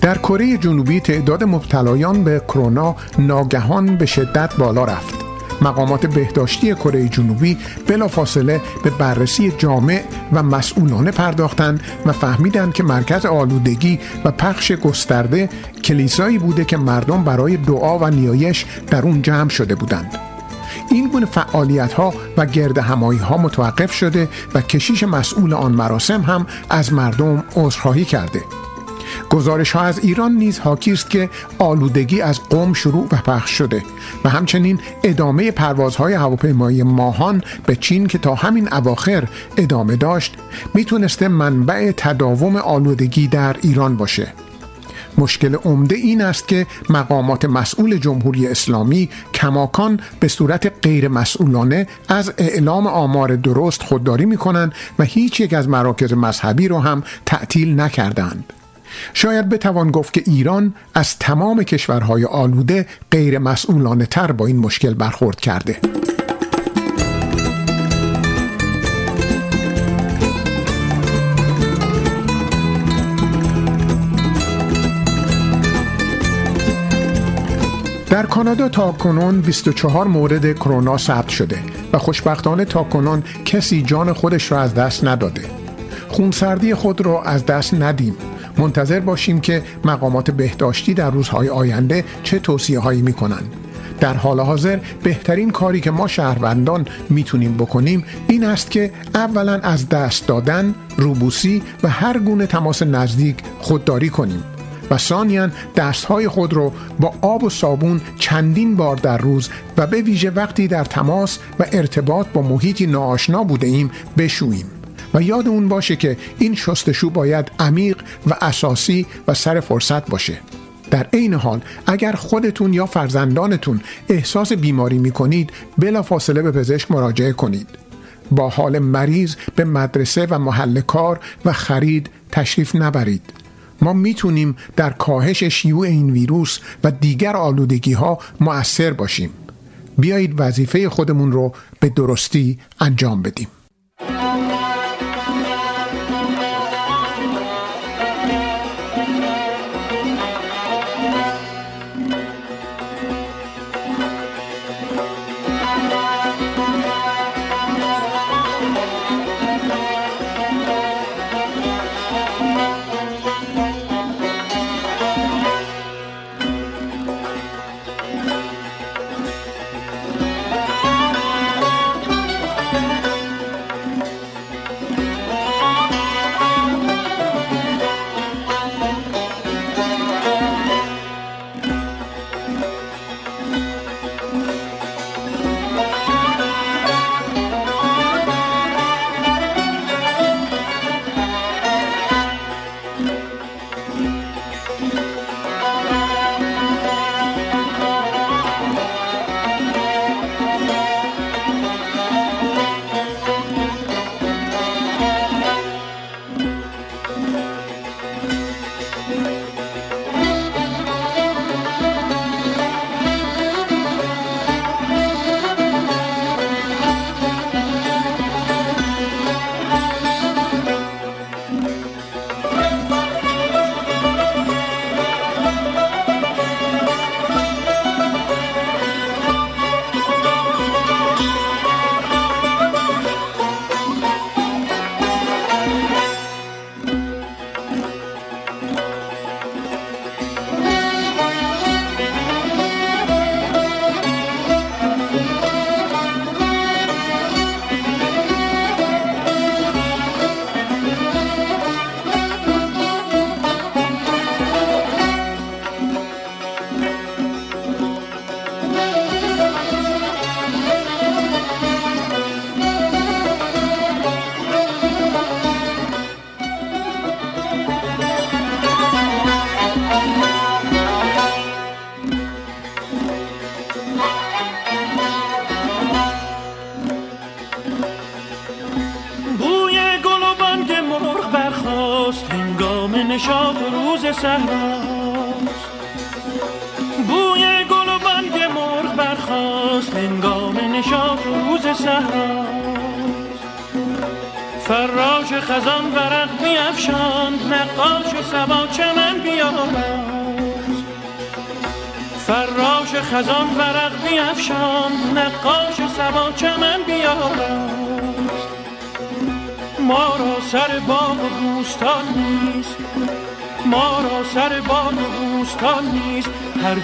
در کره جنوبی تعداد مبتلایان به کرونا ناگهان به شدت بالا رفت. مقامات بهداشتی کره جنوبی بلافاصله به بررسی جامع و مسئولانه پرداختند و فهمیدند که مرکز آلودگی و پخش گسترده کلیسایی بوده که مردم برای دعا و نیایش در اون جمع شده بودند. این گونه فعالیت ها و گرد همایی ها متوقف شده و کشیش مسئول آن مراسم هم از مردم عذرخواهی کرده. گزارش ها از ایران نیز حاکی است که آلودگی از قوم شروع و پخش شده و همچنین ادامه پروازهای هواپیمایی ماهان به چین که تا همین اواخر ادامه داشت می‌تونسته منبع تداوم آلودگی در ایران باشه مشکل عمده این است که مقامات مسئول جمهوری اسلامی کماکان به صورت غیر مسئولانه از اعلام آمار درست خودداری می کنند و هیچ یک از مراکز مذهبی رو هم تعطیل نکردند. شاید بتوان گفت که ایران از تمام کشورهای آلوده غیر مسئولانه تر با این مشکل برخورد کرده. در کانادا تا کنون 24 مورد کرونا ثبت شده و خوشبختانه تا کنون کسی جان خودش را از دست نداده. خونسردی خود را از دست ندیم منتظر باشیم که مقامات بهداشتی در روزهای آینده چه توصیه هایی می کنند. در حال حاضر بهترین کاری که ما شهروندان می‌تونیم بکنیم این است که اولا از دست دادن، روبوسی و هر گونه تماس نزدیک خودداری کنیم و ثانیا دستهای خود رو با آب و صابون چندین بار در روز و به ویژه وقتی در تماس و ارتباط با محیطی ناآشنا بوده ایم بشوییم و یادمون باشه که این شستشو باید عمیق و اساسی و سر فرصت باشه. در عین حال اگر خودتون یا فرزندانتون احساس بیماری می کنید بلا فاصله به پزشک مراجعه کنید. با حال مریض به مدرسه و محل کار و خرید تشریف نبرید. ما می‌تونیم در کاهش شیوع این ویروس و دیگر آلودگی ها مؤثر باشیم. بیایید وظیفه خودمون رو به درستی انجام بدیم.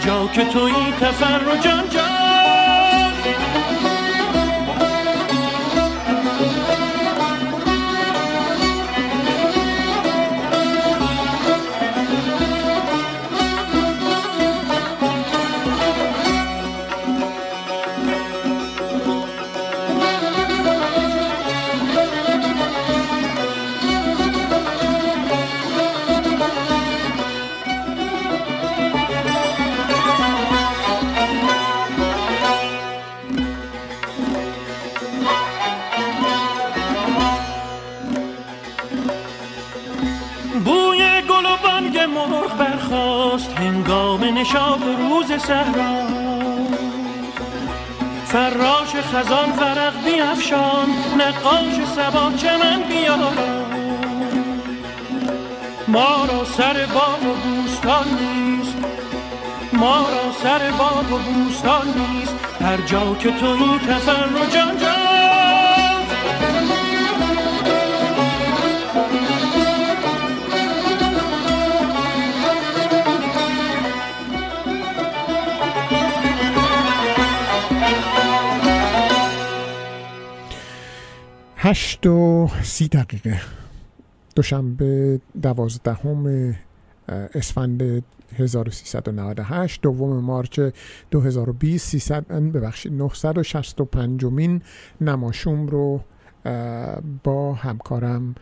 جا که تویی تفرج آنجاست سی دقیقه. دوشنبه دوازدهم اسفند 1398 دوم مارچ 2020 300 ببخشید 965 مین نماشوم رو با همکارم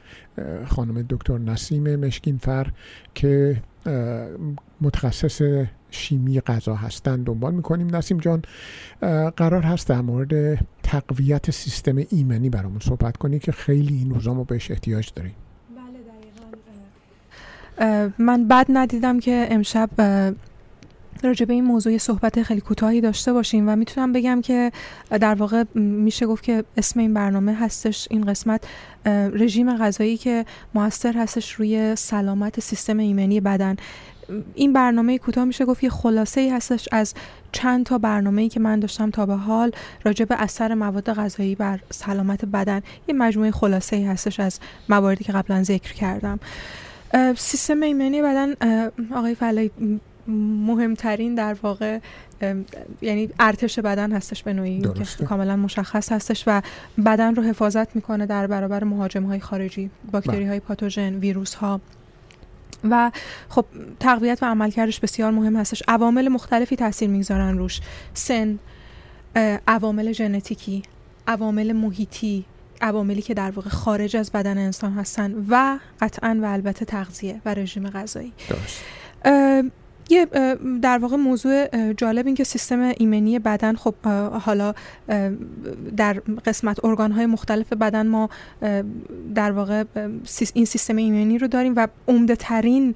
خانم دکتر نسیم مشکینفر که متخصص شیمی غذا هستن دنبال می‌کنیم. نسیم جان قرار هست در مورد تقویت سیستم ایمنی برامون صحبت کنی که خیلی این روزا ما بهش احتیاج داریم. من بد ندیدم که امشب راجع به این موضوع صحبت خیلی کوتاهی داشته باشیم و می‌تونم بگم که در واقع میشه گفت که اسم این برنامه هستش این قسمت رژیم غذایی که موثر هستش روی سلامت سیستم ایمنی بدن. این برنامه کوتاه میشه گفت یه خلاصه ای هستش از چند تا برنامه ای که من داشتم تا به حال راجع به اثر مواد غذایی بر سلامت بدن. یه مجموعه خلاصه ای هستش از مواردی که قبلا ذکر کردم. سیستم ایمنی بدن آقای فلای مهمترین در واقع یعنی ارتش بدن هستش به نوعی که کاملا مشخص هستش و بدن رو حفاظت می‌کنه در برابر مهاجم های خارجی باکتری های پاتوژن ویروس ها و خب تقویت و عملکردش بسیار مهم هستش. عوامل مختلفی تاثیر می‌گذارن روش. سن عوامل ژنتیکی عوامل محیطی عواملی که در واقع خارج از بدن انسان هستن و قطعا و البته تغذیه و رژیم غذایی. یه در واقع موضوع جالب این که سیستم ایمنی بدن خب حالا در قسمت ارگانهای مختلف بدن ما در واقع این سیستم ایمنی رو داریم و عمده ترین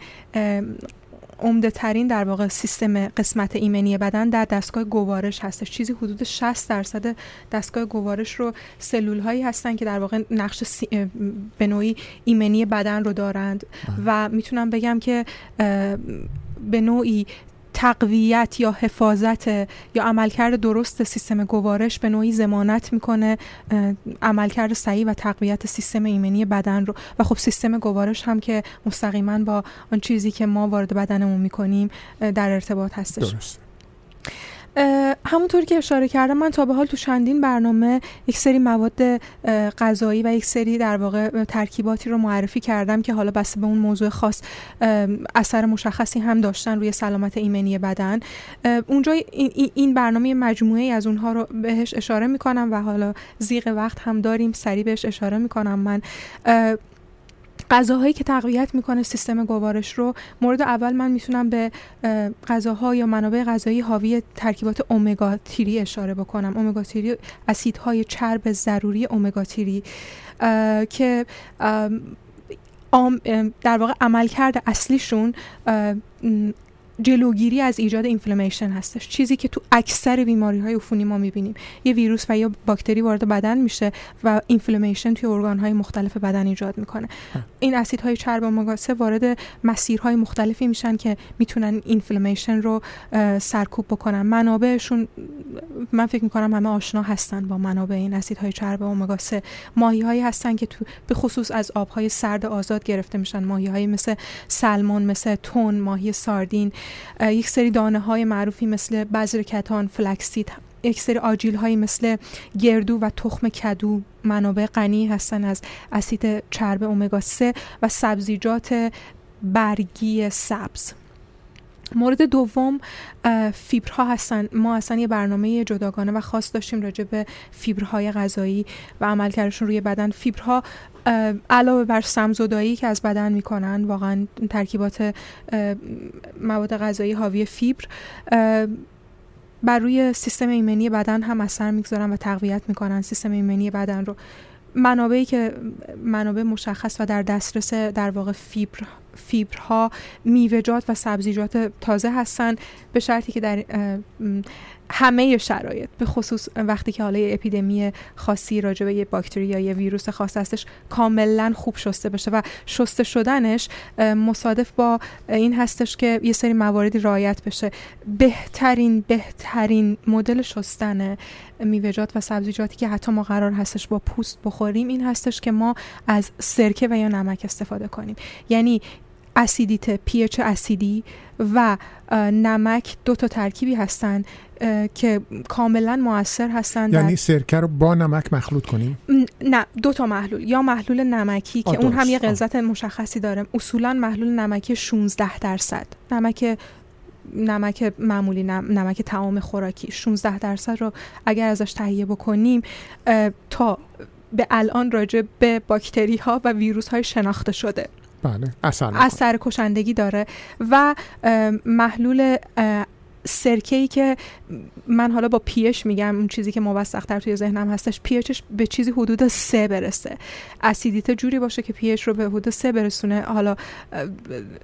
عمده ترین در واقع سیستم قسمت ایمنی بدن در دستگاه گوارش هستش. چیزی حدود 60 درصد دستگاه گوارش رو سلول هایی هستن که در واقع نقش به نوعی ایمنی بدن رو دارند. و می‌تونم بگم که به نوعی تقویت یا حفاظت یا عملکرد درست سیستم گوارش به نوعی زمانت می‌کنه عملکرد صحیح و تقویت سیستم ایمنی بدن رو و خب سیستم گوارش هم که مستقیما با آن چیزی که ما وارد بدنمون می‌کنیم در ارتباط هستش درست. همونطوری که اشاره کردم من تا به حال تو چندین برنامه یک سری مواد غذایی و یک سری در واقع ترکیباتی رو معرفی کردم که حالا بسته به اون موضوع خاص اثر مشخصی هم داشتن روی سلامت ایمنی بدن. اونجا این برنامه مجموعه از اونها رو بهش اشاره می‌کنم و حالا زیغ وقت هم داریم سریع بهش اشاره می‌کنم من. غذاهایی که تقویت می‌کنه سیستم گوارش رو مورد اول من می‌تونم به غذاها یا منابع غذایی حاوی ترکیبات امگا تیری اشاره بکنم. امگا تیری اسیدهای چرب ضروری امگا تیری که در واقع عملکرد اصلیشون جلوگیری از ایجاد اینفلمیشن هستش. چیزی که تو اکثر بیماری های عفونی ما می‌بینیم. یه ویروس و یا باکتری وارد بدن میشه و اینفلمیشن توی ارگان های مختلف بدن ایجاد می‌کنه. این اسیدهای چرب امگا وارد مسیرهای مختلفی میشن که می‌تونن اینفلمیشن رو سرکوب بکنن. منابعشون من فکر می‌کنم همه آشنا هستن با منابع این اسیدهای چرب امگا 3 ماهی هایی هستن که تو به خصوص از آبهای سرد آزاد گرفته میشن. ماهی های مثل سلمون مثل تون ماهی ساردین. یک سری دانه های معروفی مثل بذر کتان فلکسید یک سری آجیل هایی مثل گردو و تخم کدو منابع غنی هستن از اسید چرب امگا 3 و سبزیجات برگی سبز. مورد دوم فیبرها هستن. ما اصلا یه برنامه جداگانه و خاص داشتیم راجع به فیبرهای غذایی و عملکردشون روی بدن. فیبرها علاوه بر سمزدایی که از بدن می‌کنن واقعا ترکیبات مواد غذایی حاوی فیبر بر روی سیستم ایمنی بدن هم اثر می‌گذارن و تقویت می‌کنن سیستم ایمنی بدن رو. منابعی که منابع مشخص و در دسترس در واقع فیبر فیبرها میوه‌جات و سبزیجات تازه هستن به شرطی که در همه شرایط به خصوص وقتی که حالا یه اپیدمی خاصی راجع به یه باکتری یا یه ویروس خاص هستش کاملا خوب شسته بشه و شسته شدنش مصادف با این هستش که یه سری مواردی رعایت بشه. بهترین بهترین مدل شستن میوه‌جات و سبزیجاتی که حتی ما قرار هستش با پوست بخوریم این هستش که ما از سرکه و یا نمک استفاده کنیم. یعنی اسیدیته پیچ اسیدی و نمک دو تا ترکیبی هستن که کاملا موثر هستن یعنی سرکه رو با نمک مخلوط کنیم؟ نه دو تا محلول یا محلول نمکی که اون هم یه غلظت مشخصی داره. اصولا محلول نمکی 16 درصد. نمک نمک معمولی نمک تعام خوراکی. 16 درصد رو اگر ازش تهیه بکنیم تا به الان راجع به باکتری ها و ویروس های شناخته شده. بله اثر, اثر کشندگی داره و محلول سرکه ای که من حالا با پیش میگم اون چیزی که موثق توی ذهنم هستش پیچش به چیزی حدود سه برسه. اسیدیته جوری باشه که پیش رو به حدود سه برسونه. حالا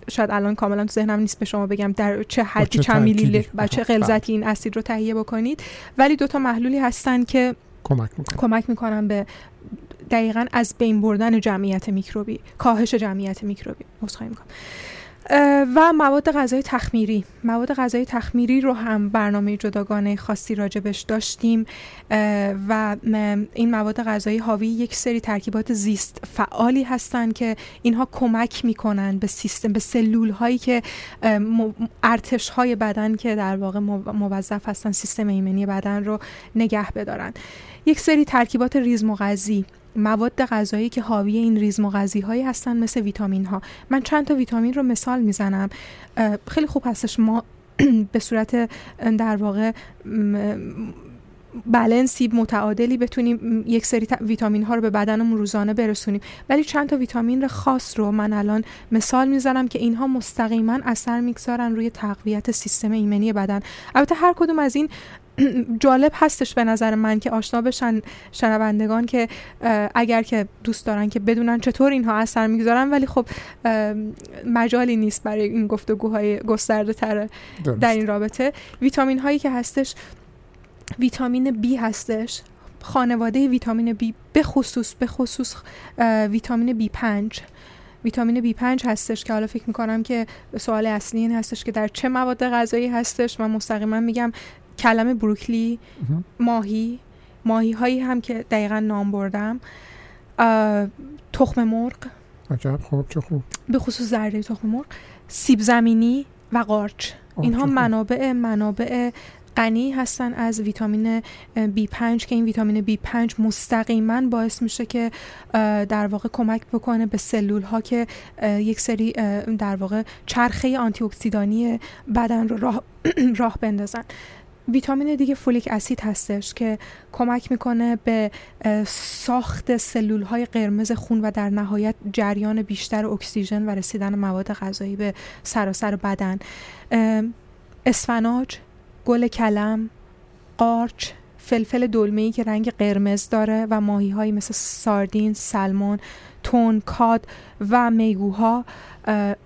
شاید الان کاملا تو ذهنم نیست به شما بگم در چه حدی چند میلی و چه غلظتی این اسید رو تهیه بکنید. ولی دو تا محلولی هستن که کمک می‌کنن. کمک می‌کنن به دقیقا از بین بردن جمعیت میکروبی کاهش جمعیت میکروبی. عذرخواهی می‌کنم و مواد غذایی تخمیری. مواد غذایی تخمیری رو هم برنامه جداگانه خاصی راجبش داشتیم و این مواد غذایی حاوی یک سری ترکیبات زیست فعالی هستند که اینها کمک می‌کنن به سیستم به سلول هایی که ارتش های بدن که در واقع موظف هستن سیستم ایمنی بدن رو نگه بدارن. یک سری ترکیبات ریزمغذی. مواد غذایی که حاوی این ریزمغذی هایی هستن مثل ویتامین ها من چند تا ویتامین رو مثال می‌زنم. خیلی خوب هستش. ما به صورت در واقع بلنسی متعادلی بتونیم یک سری ویتامین ها رو به بدنمون روزانه برسونیم. ولی چند تا ویتامین خاص رو من الان مثال می‌زنم که اینها مستقیما اثر می‌گذارن روی تقویت سیستم ایمنی بدن. البته هر کدوم از این جالب هستش به نظر من که آشنا بشن شنوندگان که اگر که دوست دارن که بدونن چطور اینها اثر می‌گذارن ولی خب مجالی نیست برای این گفتگوهای گسترده تره در این رابطه. ویتامین هایی که هستش ویتامین B هستش. خانواده ویتامین B به خصوص به خصوص ویتامین B5 ویتامین B5 هستش که حالا فکر می‌کنم که سوال اصلی این هستش که در چه مواد غذایی هستش. من مستقیما میگم کلم بروکلی ماهی ماهی هایی هم که دقیقا نام بردم. تخم مرغ. عجب خوب چه خوب. به خصوص زرده تخم مرغ. سیب زمینی و قارچ. اینها منابع منابع غنی هستن از ویتامین B5 که این ویتامین B5 مستقیما باعث میشه که در واقع کمک بکنه به سلول ها که یک سری در واقع چرخه آنتی اکسیدانی بدن رو راه, راه بندازن. ویتامین دیگه فولیک اسید هستش که کمک می‌کنه به ساخت سلول های قرمز خون و در نهایت جریان بیشتر اکسیژن و رسیدن مواد غذایی به سراسر بدن. اسفناج گل کلم قارچ فلفل دلمه که رنگ قرمز داره و ماهی هایی مثل ساردین، سلمون، تون، کاد و میگوها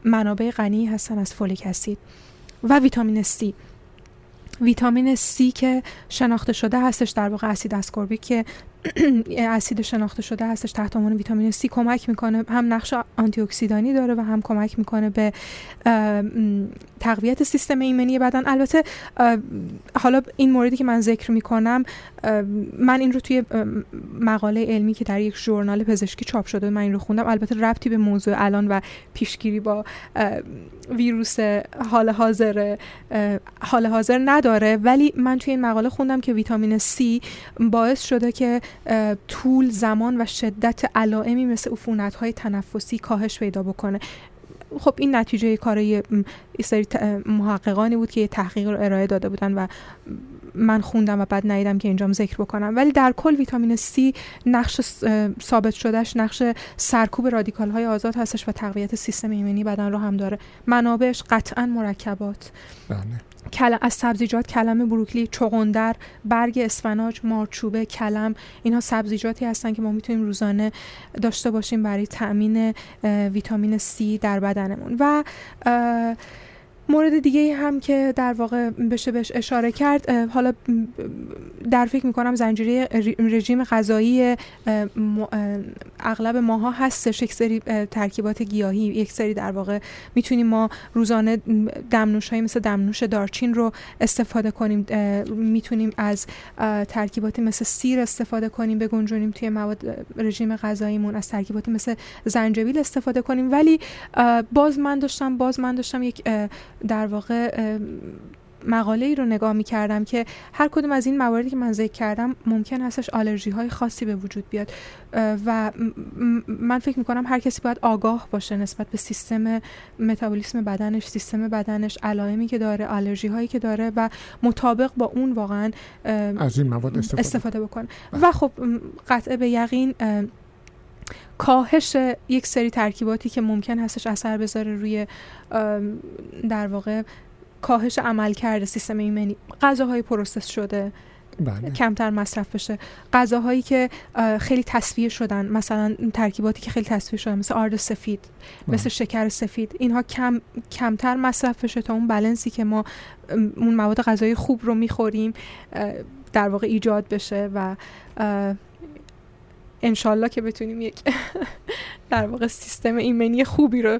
منابع غنی هستن از فولیک اسید و ویتامین C ویتامین C که شناخته شده هستش در واقع اسید اسکوربیک که اسید شناخته شده هستش تحت عنوان ویتامین C کمک می‌کنه. هم نقش آنتی اکسیدانی داره و هم کمک می‌کنه به تقویت سیستم ایمنی بدن. البته حالا این موردی که من ذکر می‌کنم من این رو توی مقاله علمی که در یک ژورنال پزشکی چاپ شده من این رو خوندم. البته ربطی به موضوع الان و پیشگیری با ویروس حال حاضر حال حاضر نداره. ولی من توی این مقاله خوندم که ویتامین C باعث شده که طول زمان و شدت علائمی مثل عفونت های تنفسی کاهش پیدا بکنه. خب این نتیجه کارای سری محققانی بود که یه تحقیق رو ارائه داده بودن و من خوندم و بعد ندیدم که اینجام ذکر بکنم. ولی در کل ویتامین C نقش ثابت شدهش نقش سرکوب رادیکال های آزاد هستش و تقویت سیستم ایمنی بدن رو هم داره. منابعش قطعا مرکبات. بله. از سبزیجات کلم بروکلی چغندر برگ اسفناج مارچوبه کلم اینها سبزیجاتی هستن که ما می‌تونیم روزانه داشته باشیم برای تأمین ویتامین C در بدنمون. و مورد دیگه هم که در واقع بشه بهش اشاره کرد حالا در فکر می‌کنم زنجیره رژیم غذایی اغلب ماها هستش یک سری ترکیبات گیاهی یک سری در واقع می‌تونیم ما روزانه دمنوش های مثل دمنوش دارچین رو استفاده کنیم می‌تونیم از ترکیباتی مثل سیر استفاده کنیم بگنجونیم توی مواد رژیم غذاییمون از ترکیباتی مثل زنجبیل استفاده کنیم. ولی باز من داشتم باز من داشتم یک در واقع مقاله ای رو نگاه می کردم که هر کدوم از این مواردی که من ذکر کردم ممکن هستش آلرژی های خاصی به وجود بیاد. و من فکر می کنم هر کسی باید آگاه باشه نسبت به سیستم متابولیسم بدنش سیستم بدنش علائمی که داره آلرژی هایی که داره و مطابق با اون واقعا از این مواد استفاده, استفاده بکنه. و خب قطع به یقین کاهش یک سری ترکیباتی که ممکن هستش اثر بذاره روی در واقع کاهش عملکرد سیستم ایمنی غذاهای process شده بله. کمتر مصرف بشه غذاهایی که خیلی تصفیه شدن مثلا ترکیباتی که خیلی تصفیه شدن مثل آرد سفید بله. مثل شکر سفید اینها کم کمتر مصرف بشه تا اون بلنسی که ما اون مواد غذایی خوب رو می‌خوریم در واقع ایجاد بشه و انشالله که بتونیم یک در واقع سیستم ایمنی خوبی رو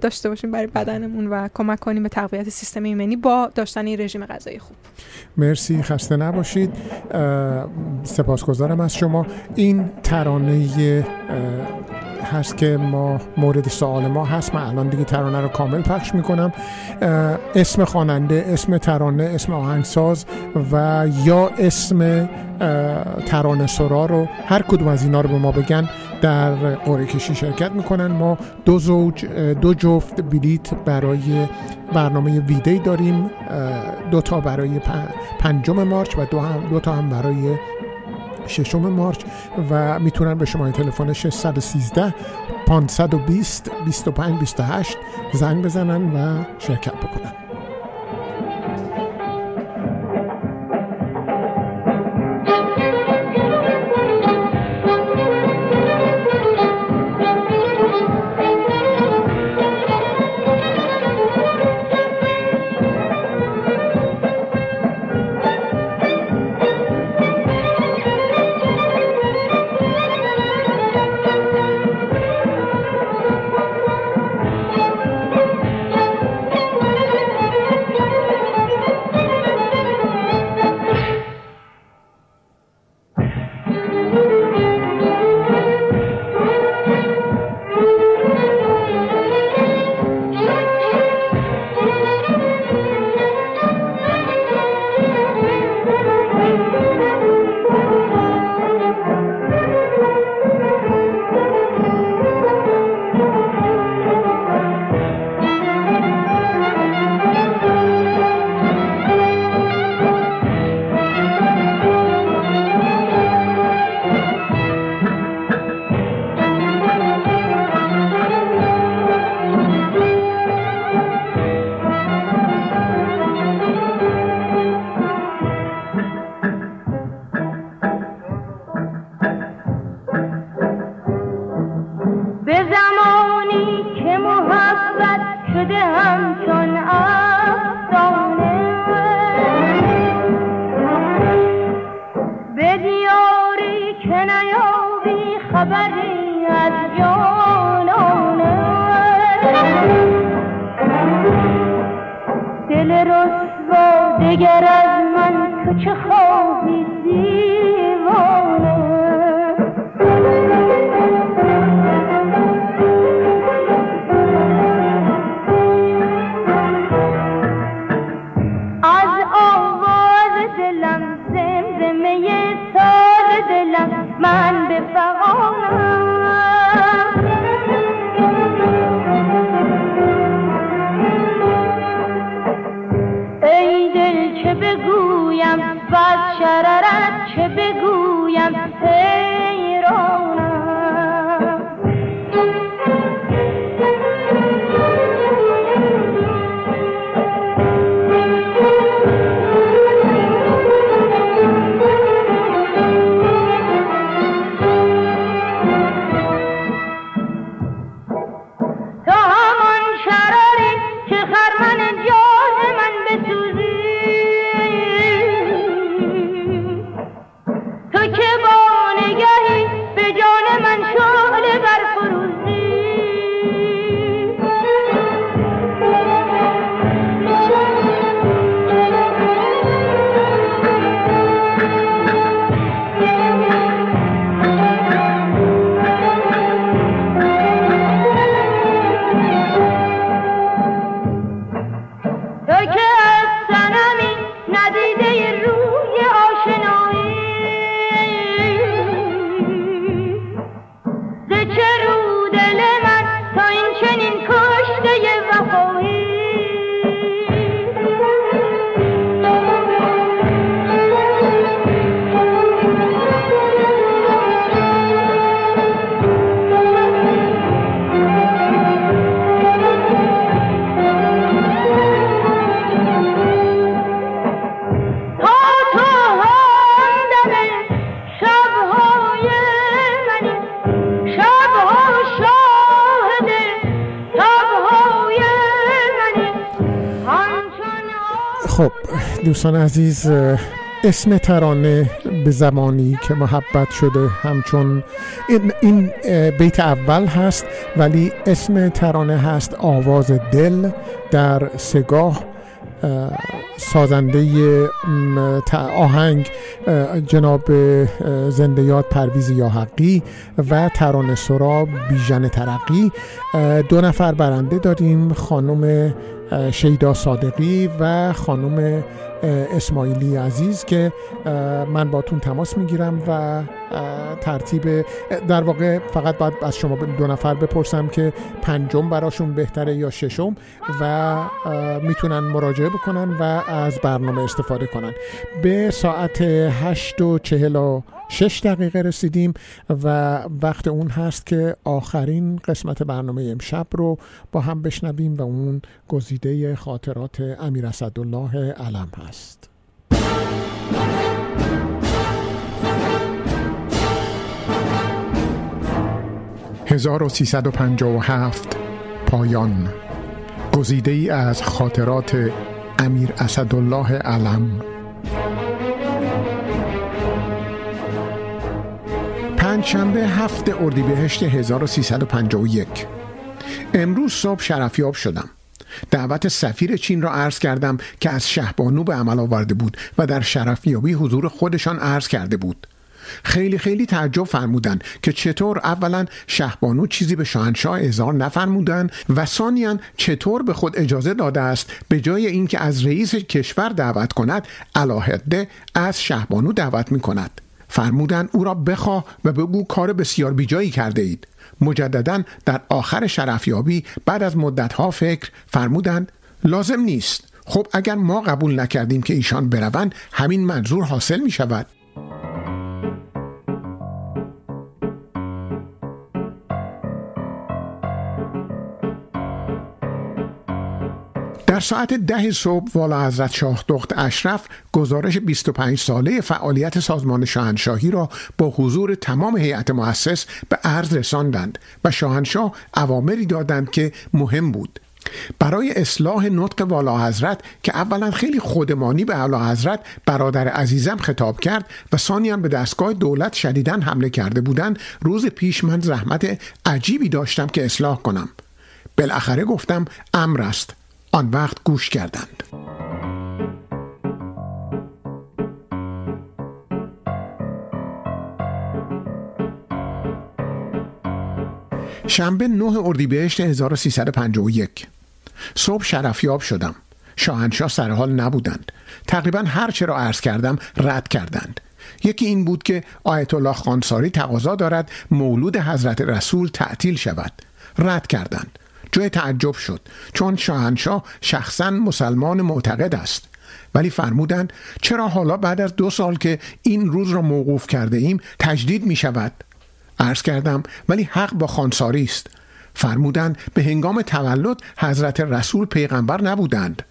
داشته باشیم برای بدنمون و کمک کنیم به تقویت سیستم ایمنی با داشتن این رژیم غذایی خوب. مرسی خسته نباشید. سپاسگزارم از شما. این ترانه هست که ما مورد سوال ما هست. من الان دیگه ترانه رو کامل پخش می‌کنم. اسم خواننده اسم ترانه اسم آهنگساز و یا اسم ترانه سرا رو هر کدوم از اینا رو به ما بگن. در قرعه کشی شرکت می‌کنن. ما دو زوج دو جفت بلیت برای برنامه ویدی داریم. دو تا برای پنجم مارچ و دو, هم دو تا هم برای ششم مارچ و می‌تونن به شماره تلفن 613 520 25 28 زنگ بزنن و شرکت بکنن. دوستان عزیز اسم ترانه به زمانی که محبت شده همچون این, این بیت اول هست ولی اسم ترانه هست آواز دل در سگاه اه، سازنده آهنگ جناب زنده یاد پرویز یاحقی و ترانه سرا بیژن ترقی. دو نفر برنده داریم خانم شیدا صادقی و خانم اسماعیلی عزیز که من باتون تماس می‌گیرم و ترتیب در واقع فقط باید از شما دو نفر بپرسم که پنجم براشون بهتره یا ششم و می‌تونن مراجعه بکنن و از برنامه استفاده کنن. به ساعت هشت و چهل و شش دقیقه رسیدیم و وقت اون هست که آخرین قسمت برنامه امشب رو با هم بشنویم و اون گزیده خاطرات امیر اسدالله علم هست. 1357 پایان. گزیده ای از خاطرات امیر اسدالله علم. پنجشنبه هفت اردیبهشت 1351 امروز صبح شرفیاب شدم. دعوت سفیر چین را عرض کردم که از شهبانو به عمل آورده بود و در شرفیابی حضور خودشان عرض کرده بود. خیلی خیلی تعجب فرمودن که چطور اولا شهبانو چیزی به شاهنشاه اظهار نفرمودن و ثانیا چطور به خود اجازه داده است به جای اینکه از رئیس کشور دعوت کند علاهده از شهبانو دعوت می کند فرمودن او را بخواه و بگو کار بسیار بیجایی کرده اید. مجددا در آخر شرفیابی بعد از مدتها فکر فرمودند لازم نیست. خب اگر ما قبول نکردیم که ایشان بروند همین منظور حاصل می شود در ساعت ده صبح والا حضرت شاه دخت اشرف گزارش 25 ساله فعالیت سازمان شاهنشاهی را با حضور تمام هیئت مؤسس به عرض رساندند و شاهنشاه اوامری دادند که مهم بود. برای اصلاح نطق والا حضرت که اولا خیلی خودمانی به اعلی حضرت برادر عزیزم خطاب کرد و ثانیا به دستگاه دولت شدیدن حمله کرده بودند روز پیش من زحمت عجیبی داشتم که اصلاح کنم. بالاخره گفتم امر است. آن وقت گوش کردند. شنبه 9 اردیبهشت 1351 صبح شرفیاب شدم. شاهنشاه سر حال نبودند. تقریبا هر چه را عرض کردم رد کردند. یکی این بود که آیت الله خانساری تقاضا دارد مولود حضرت رسول تعطیل شود. رد کردند. جای تعجب شد چون شاهنشاه شخصا مسلمان معتقد است. ولی فرمودند چرا حالا بعد از دو سال که این روز را موقوف کرده ایم تجدید می شود؟ عرض کردم ولی حق با خانساری است. فرمودند به هنگام تولد حضرت رسول پیغمبر نبودند.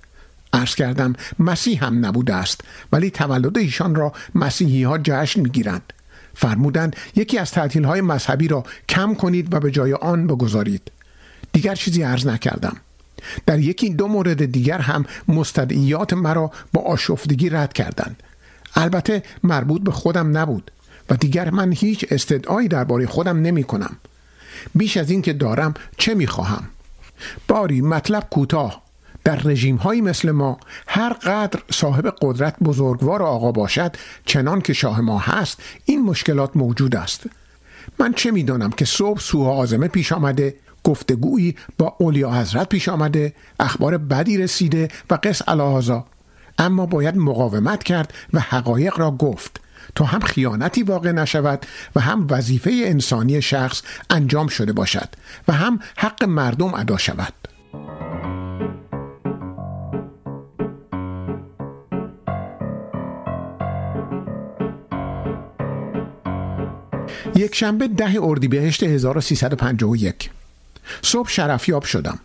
عرض کردم مسیح هم نبوده است ولی تولد ایشان را مسیحی ها جشن می‌گیرند فرمودند یکی از تعطیل مذهبی را کم کنید و به جای آن بگذارید. دیگر چیزی عرض نکردم. در یکی دو مورد دیگر هم مستدعیات مرا با آشفتگی رد کردند. البته مربوط به خودم نبود و دیگر من هیچ استدعایی درباره خودم نمی کنم. بیش از این که دارم چه می خواهم؟ باری مطلب کوتاه. در رژیم های مثل ما هر قدر صاحب قدرت بزرگوار آقا باشد چنان که شاه ما هست این مشکلات موجود است. من چه می‌دانم که صبح سوء آزمه پیش آمده گفتگویی با اولیا حضرت پیش آمده اخبار بدی رسیده و قص الهازا اما باید مقاومت کرد و حقایق را گفت. تا هم خیانتی واقع نشود و هم وظیفه انسانی شخص انجام شده باشد و هم حق مردم ادا شود. یک شنبه ده اردیبهشت 1351 صبح شرفیاب شدم.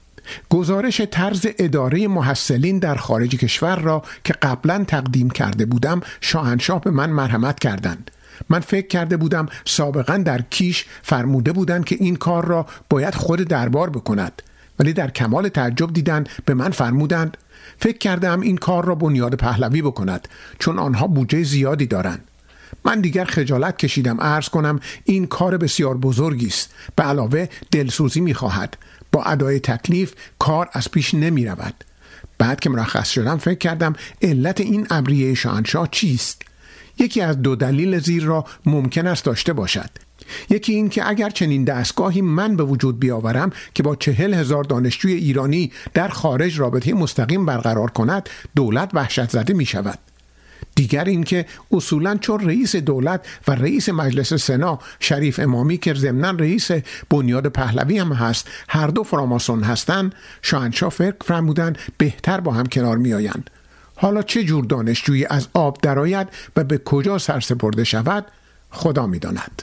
گزارش طرز اداره محصلین در خارج کشور را که قبلا تقدیم کرده بودم شاهنشاه به من مرحمت کردند. من فکر کرده بودم سابقا در کیش فرموده بودند که این کار را باید خود دربار بکند. ولی در کمال تعجب دیدند به من فرمودند فکر کردم این کار را بنیاد پهلوی بکند چون آنها بودجه زیادی دارند. من دیگر خجالت کشیدم عرض کنم این کار بسیار بزرگی است. به علاوه دلسوزی می‌خواهد. با ادای تکلیف کار از پیش نمی رود بعد که مرخص شدم فکر کردم علت این ابریه شاهنشاه چیست؟ یکی از دو دلیل زیر را ممکن است داشته باشد. یکی این که اگر چنین دستگاهی من به وجود بیاورم که با چهل هزار دانشجوی ایرانی در خارج رابطه مستقیم برقرار کند دولت وحشت زده می شود دیگر اینکه اصولا چون رئیس دولت و رئیس مجلس سنا شریف امامی که ضمنا رئیس بنیاد پهلوی هم هست هر دو فراماسون هستند شاهنشاه فکر فرمودن بهتر با هم کنار میآیند. حالا چه جور دانشجویی از آب درآید و به کجا سرسپرده شود خدا می‌داند.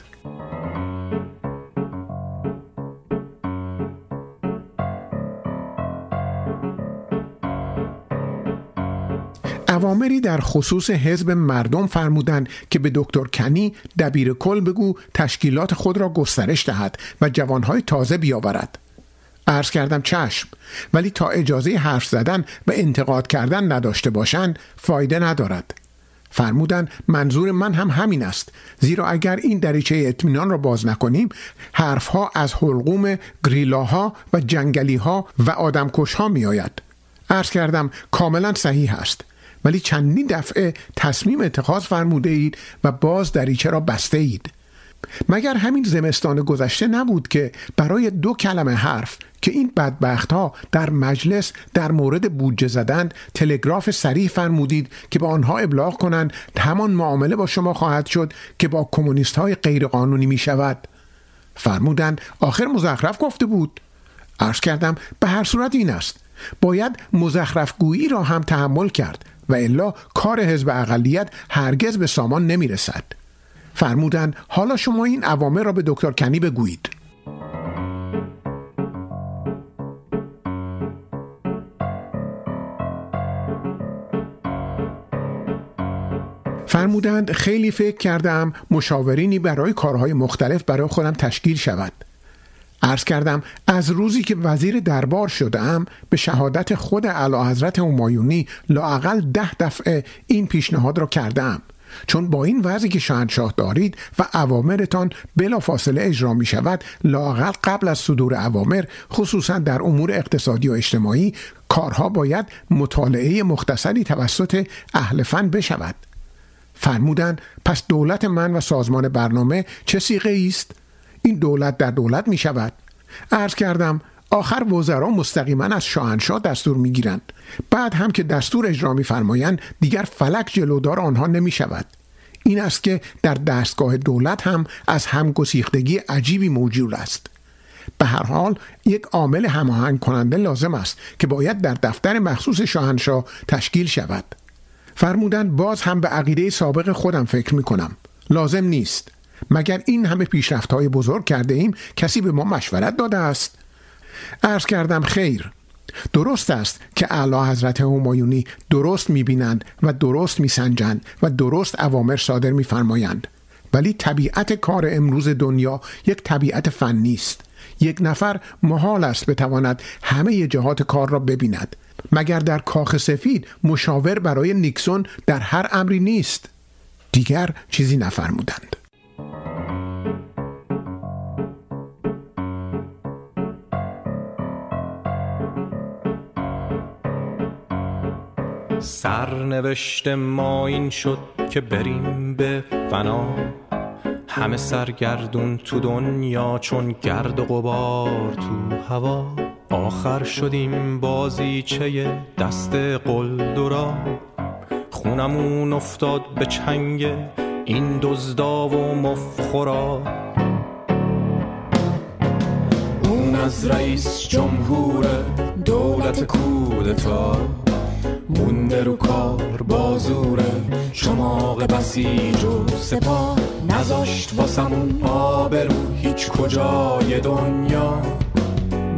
اوامری در خصوص حزب مردم فرمودند که به دکتر کنی دبیر کل بگو تشکیلات خود را گسترش دهد و جوانهای تازه بیاورد. عرض کردم چشم ولی تا اجازه حرف زدن و انتقاد کردن نداشته باشند فایده ندارد. فرمودن منظور من هم همین است زیرا اگر این دریچه اطمینان را باز نکنیم حرفها از حلقوم گریلاها و جنگلیها و آدمکشها می آید عرض کردم کاملا صحیح است. ولی چندین دفعه تصمیم اتخاذ فرموده اید و باز دریچه را بسته اید. مگر همین زمستان گذشته نبود که برای دو کلمه حرف که این بدبخت ها در مجلس در مورد بودجه زدند تلگراف سریع فرمودید که با آنها ابلاغ کنند همان معامله با شما خواهد شد که با کمونیست های غیرقانونی می شود فرمودند آخر مزخرف گفته بود. عرض کردم به هر صورت این است. باید مزخرف گویی را هم تحمل کرد. و الا کار حزب اقلیت هرگز به سامان نمی رسد فرمودند حالا شما این عوامه را به دکتر کنی بگویید. فرمودند خیلی فکر کردم مشاورینی برای کارهای مختلف برای خودم تشکیل شود. عرض کردم از روزی که وزیر دربار شدم به شهادت خود اعلی حضرت همایونی لاقل ده دفعه این پیشنهاد را کردم. چون با این وضعی که شاهنشاه دارید و اوامرتان بلا فاصله اجرا می شود لاقل قبل از صدور اوامر خصوصا در امور اقتصادی و اجتماعی کارها باید مطالعه مختصری توسط اهل فن بشود. فرمودند پس دولت من و سازمان برنامه چه سیغه است؟ این دولت در دولت می شود عرض کردم آخر وزرا مستقیما از شاهنشاه دستور می گیرند بعد هم که دستور اجرا می فرمایند دیگر فلک جلودار آنها نمی شود این است که در دستگاه دولت هم از همگسیختگی عجیبی موجود است. به هر حال یک عامل هماهنگ کننده لازم است که باید در دفتر مخصوص شاهنشاه تشکیل شود. فرمودند باز هم به عقیده سابق خودم فکر می کنم لازم نیست. مگر این همه پیشرفت های بزرگ کرده ایم کسی به ما مشورت داده است؟ عرض کردم خیر. درست است که اعلی حضرت همایونی درست می‌بینند و درست میسنجند و درست اوامر صادر میفرمایند. ولی طبیعت کار امروز دنیا یک طبیعت فنی است. یک نفر محال است بتواند همه جهات کار را ببیند. مگر در کاخ سفید مشاور برای نیکسون در هر امری نیست؟ دیگر چیزی نفرمودند. سرنوشت ما این شد که بریم به فنا. همه سرگردون تو دنیا چون گرد و غبار تو هوا. آخر شدیم بازیچه دست قلدرا خونمون افتاد به چنگ این دزدا و مفخورا اون از رئیس جمهور دولت کودتا. مونده رو کار بازوره. چماق بسیج و سپاه نذاشت واسمون آبرو. هیچ کجای دنیا.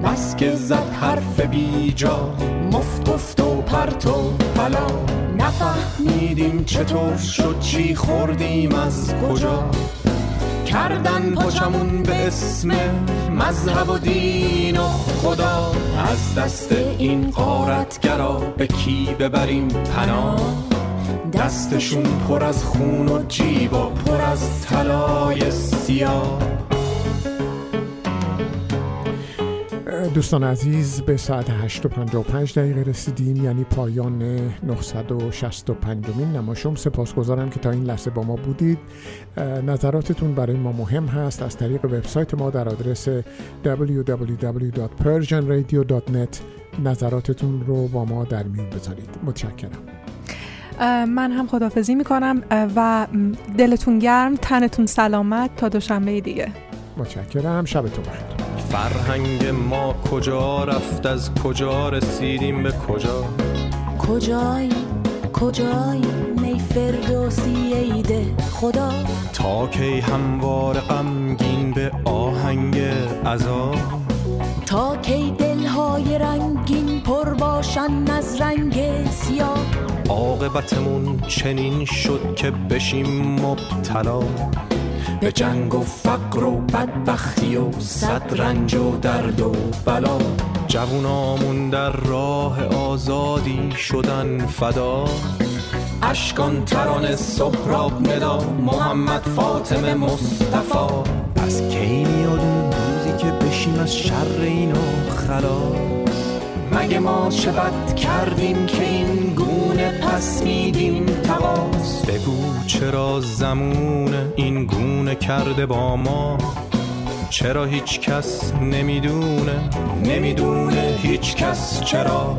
بس که زد حرف بیجا. مفت افت و پرت و پلا. نفهمیدیم چطور شد چی خوردیم از کجا. کردن پاچمون به اسم مذهب و دین و خدا. از دست این قارتگرا به کی ببریم پناه؟ دستشون پر از خون و جیبا پر از طلای سیاه. دوستان عزیز به ساعت 8 و 55 دقیقه رسیدیم یعنی پایان 965 مین نماشوم سپاسگزارم که تا این لحظه با ما بودید. نظراتتون برای ما مهم هست از طریق وبسایت ما در آدرس www.persianradio.net نظراتتون رو با ما در میون بذارید. متشکرم. من هم خدافزی می‌کنم و دلتون گرم تنتون سلامت تا دوشنبه دیگه. متشکرم. شبتون بخیر. فرهنگ ما کجا رفت؟ از کجا رسیدیم؟ به کجا؟ کجایی؟ کجایی؟ می فردوسی ایده خدا. تا کی هموار غمگین به آهنگ عذاب تا کی دلهای رنگین پر باشن از رنگ سیاه. عاقبتمون چنین شد که بشیم مبتلا. به جنگ و فقر و بدبختی و صد رنج و درد و بلا. جوونامون در راه آزادی شدن فدا. اشکان ترانه سهراب ندا محمد فاطمه مصطفی. از کی میاد روزی که بشیم از شر اینا خلاص مگه ما بد کردیم که این گونه پس میدیم تقاس بگو چرا زمون این گونه کرده با ما؟ چرا هیچ کس نمی‌دونه؟ نمی‌دونه هیچ کس چرا؟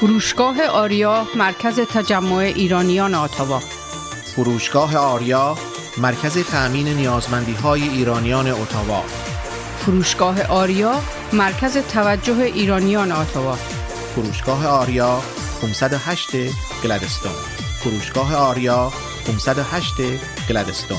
فروشگاه آریا مرکز تجمع ایرانیان آتاوا فروشگاه آریا مرکز تأمین نیازمندی های ایرانیان اتاوا. فروشگاه آریا مرکز توجه ایرانیان آتاوا فروشگاه آریا 508 گلدستون فروشگاه آریا 508 گلدستون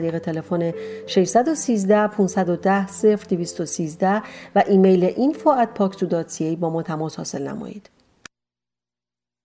طریق تلفن 613 510 0213 و ایمیل info at با ما تماس حاصل نمایید.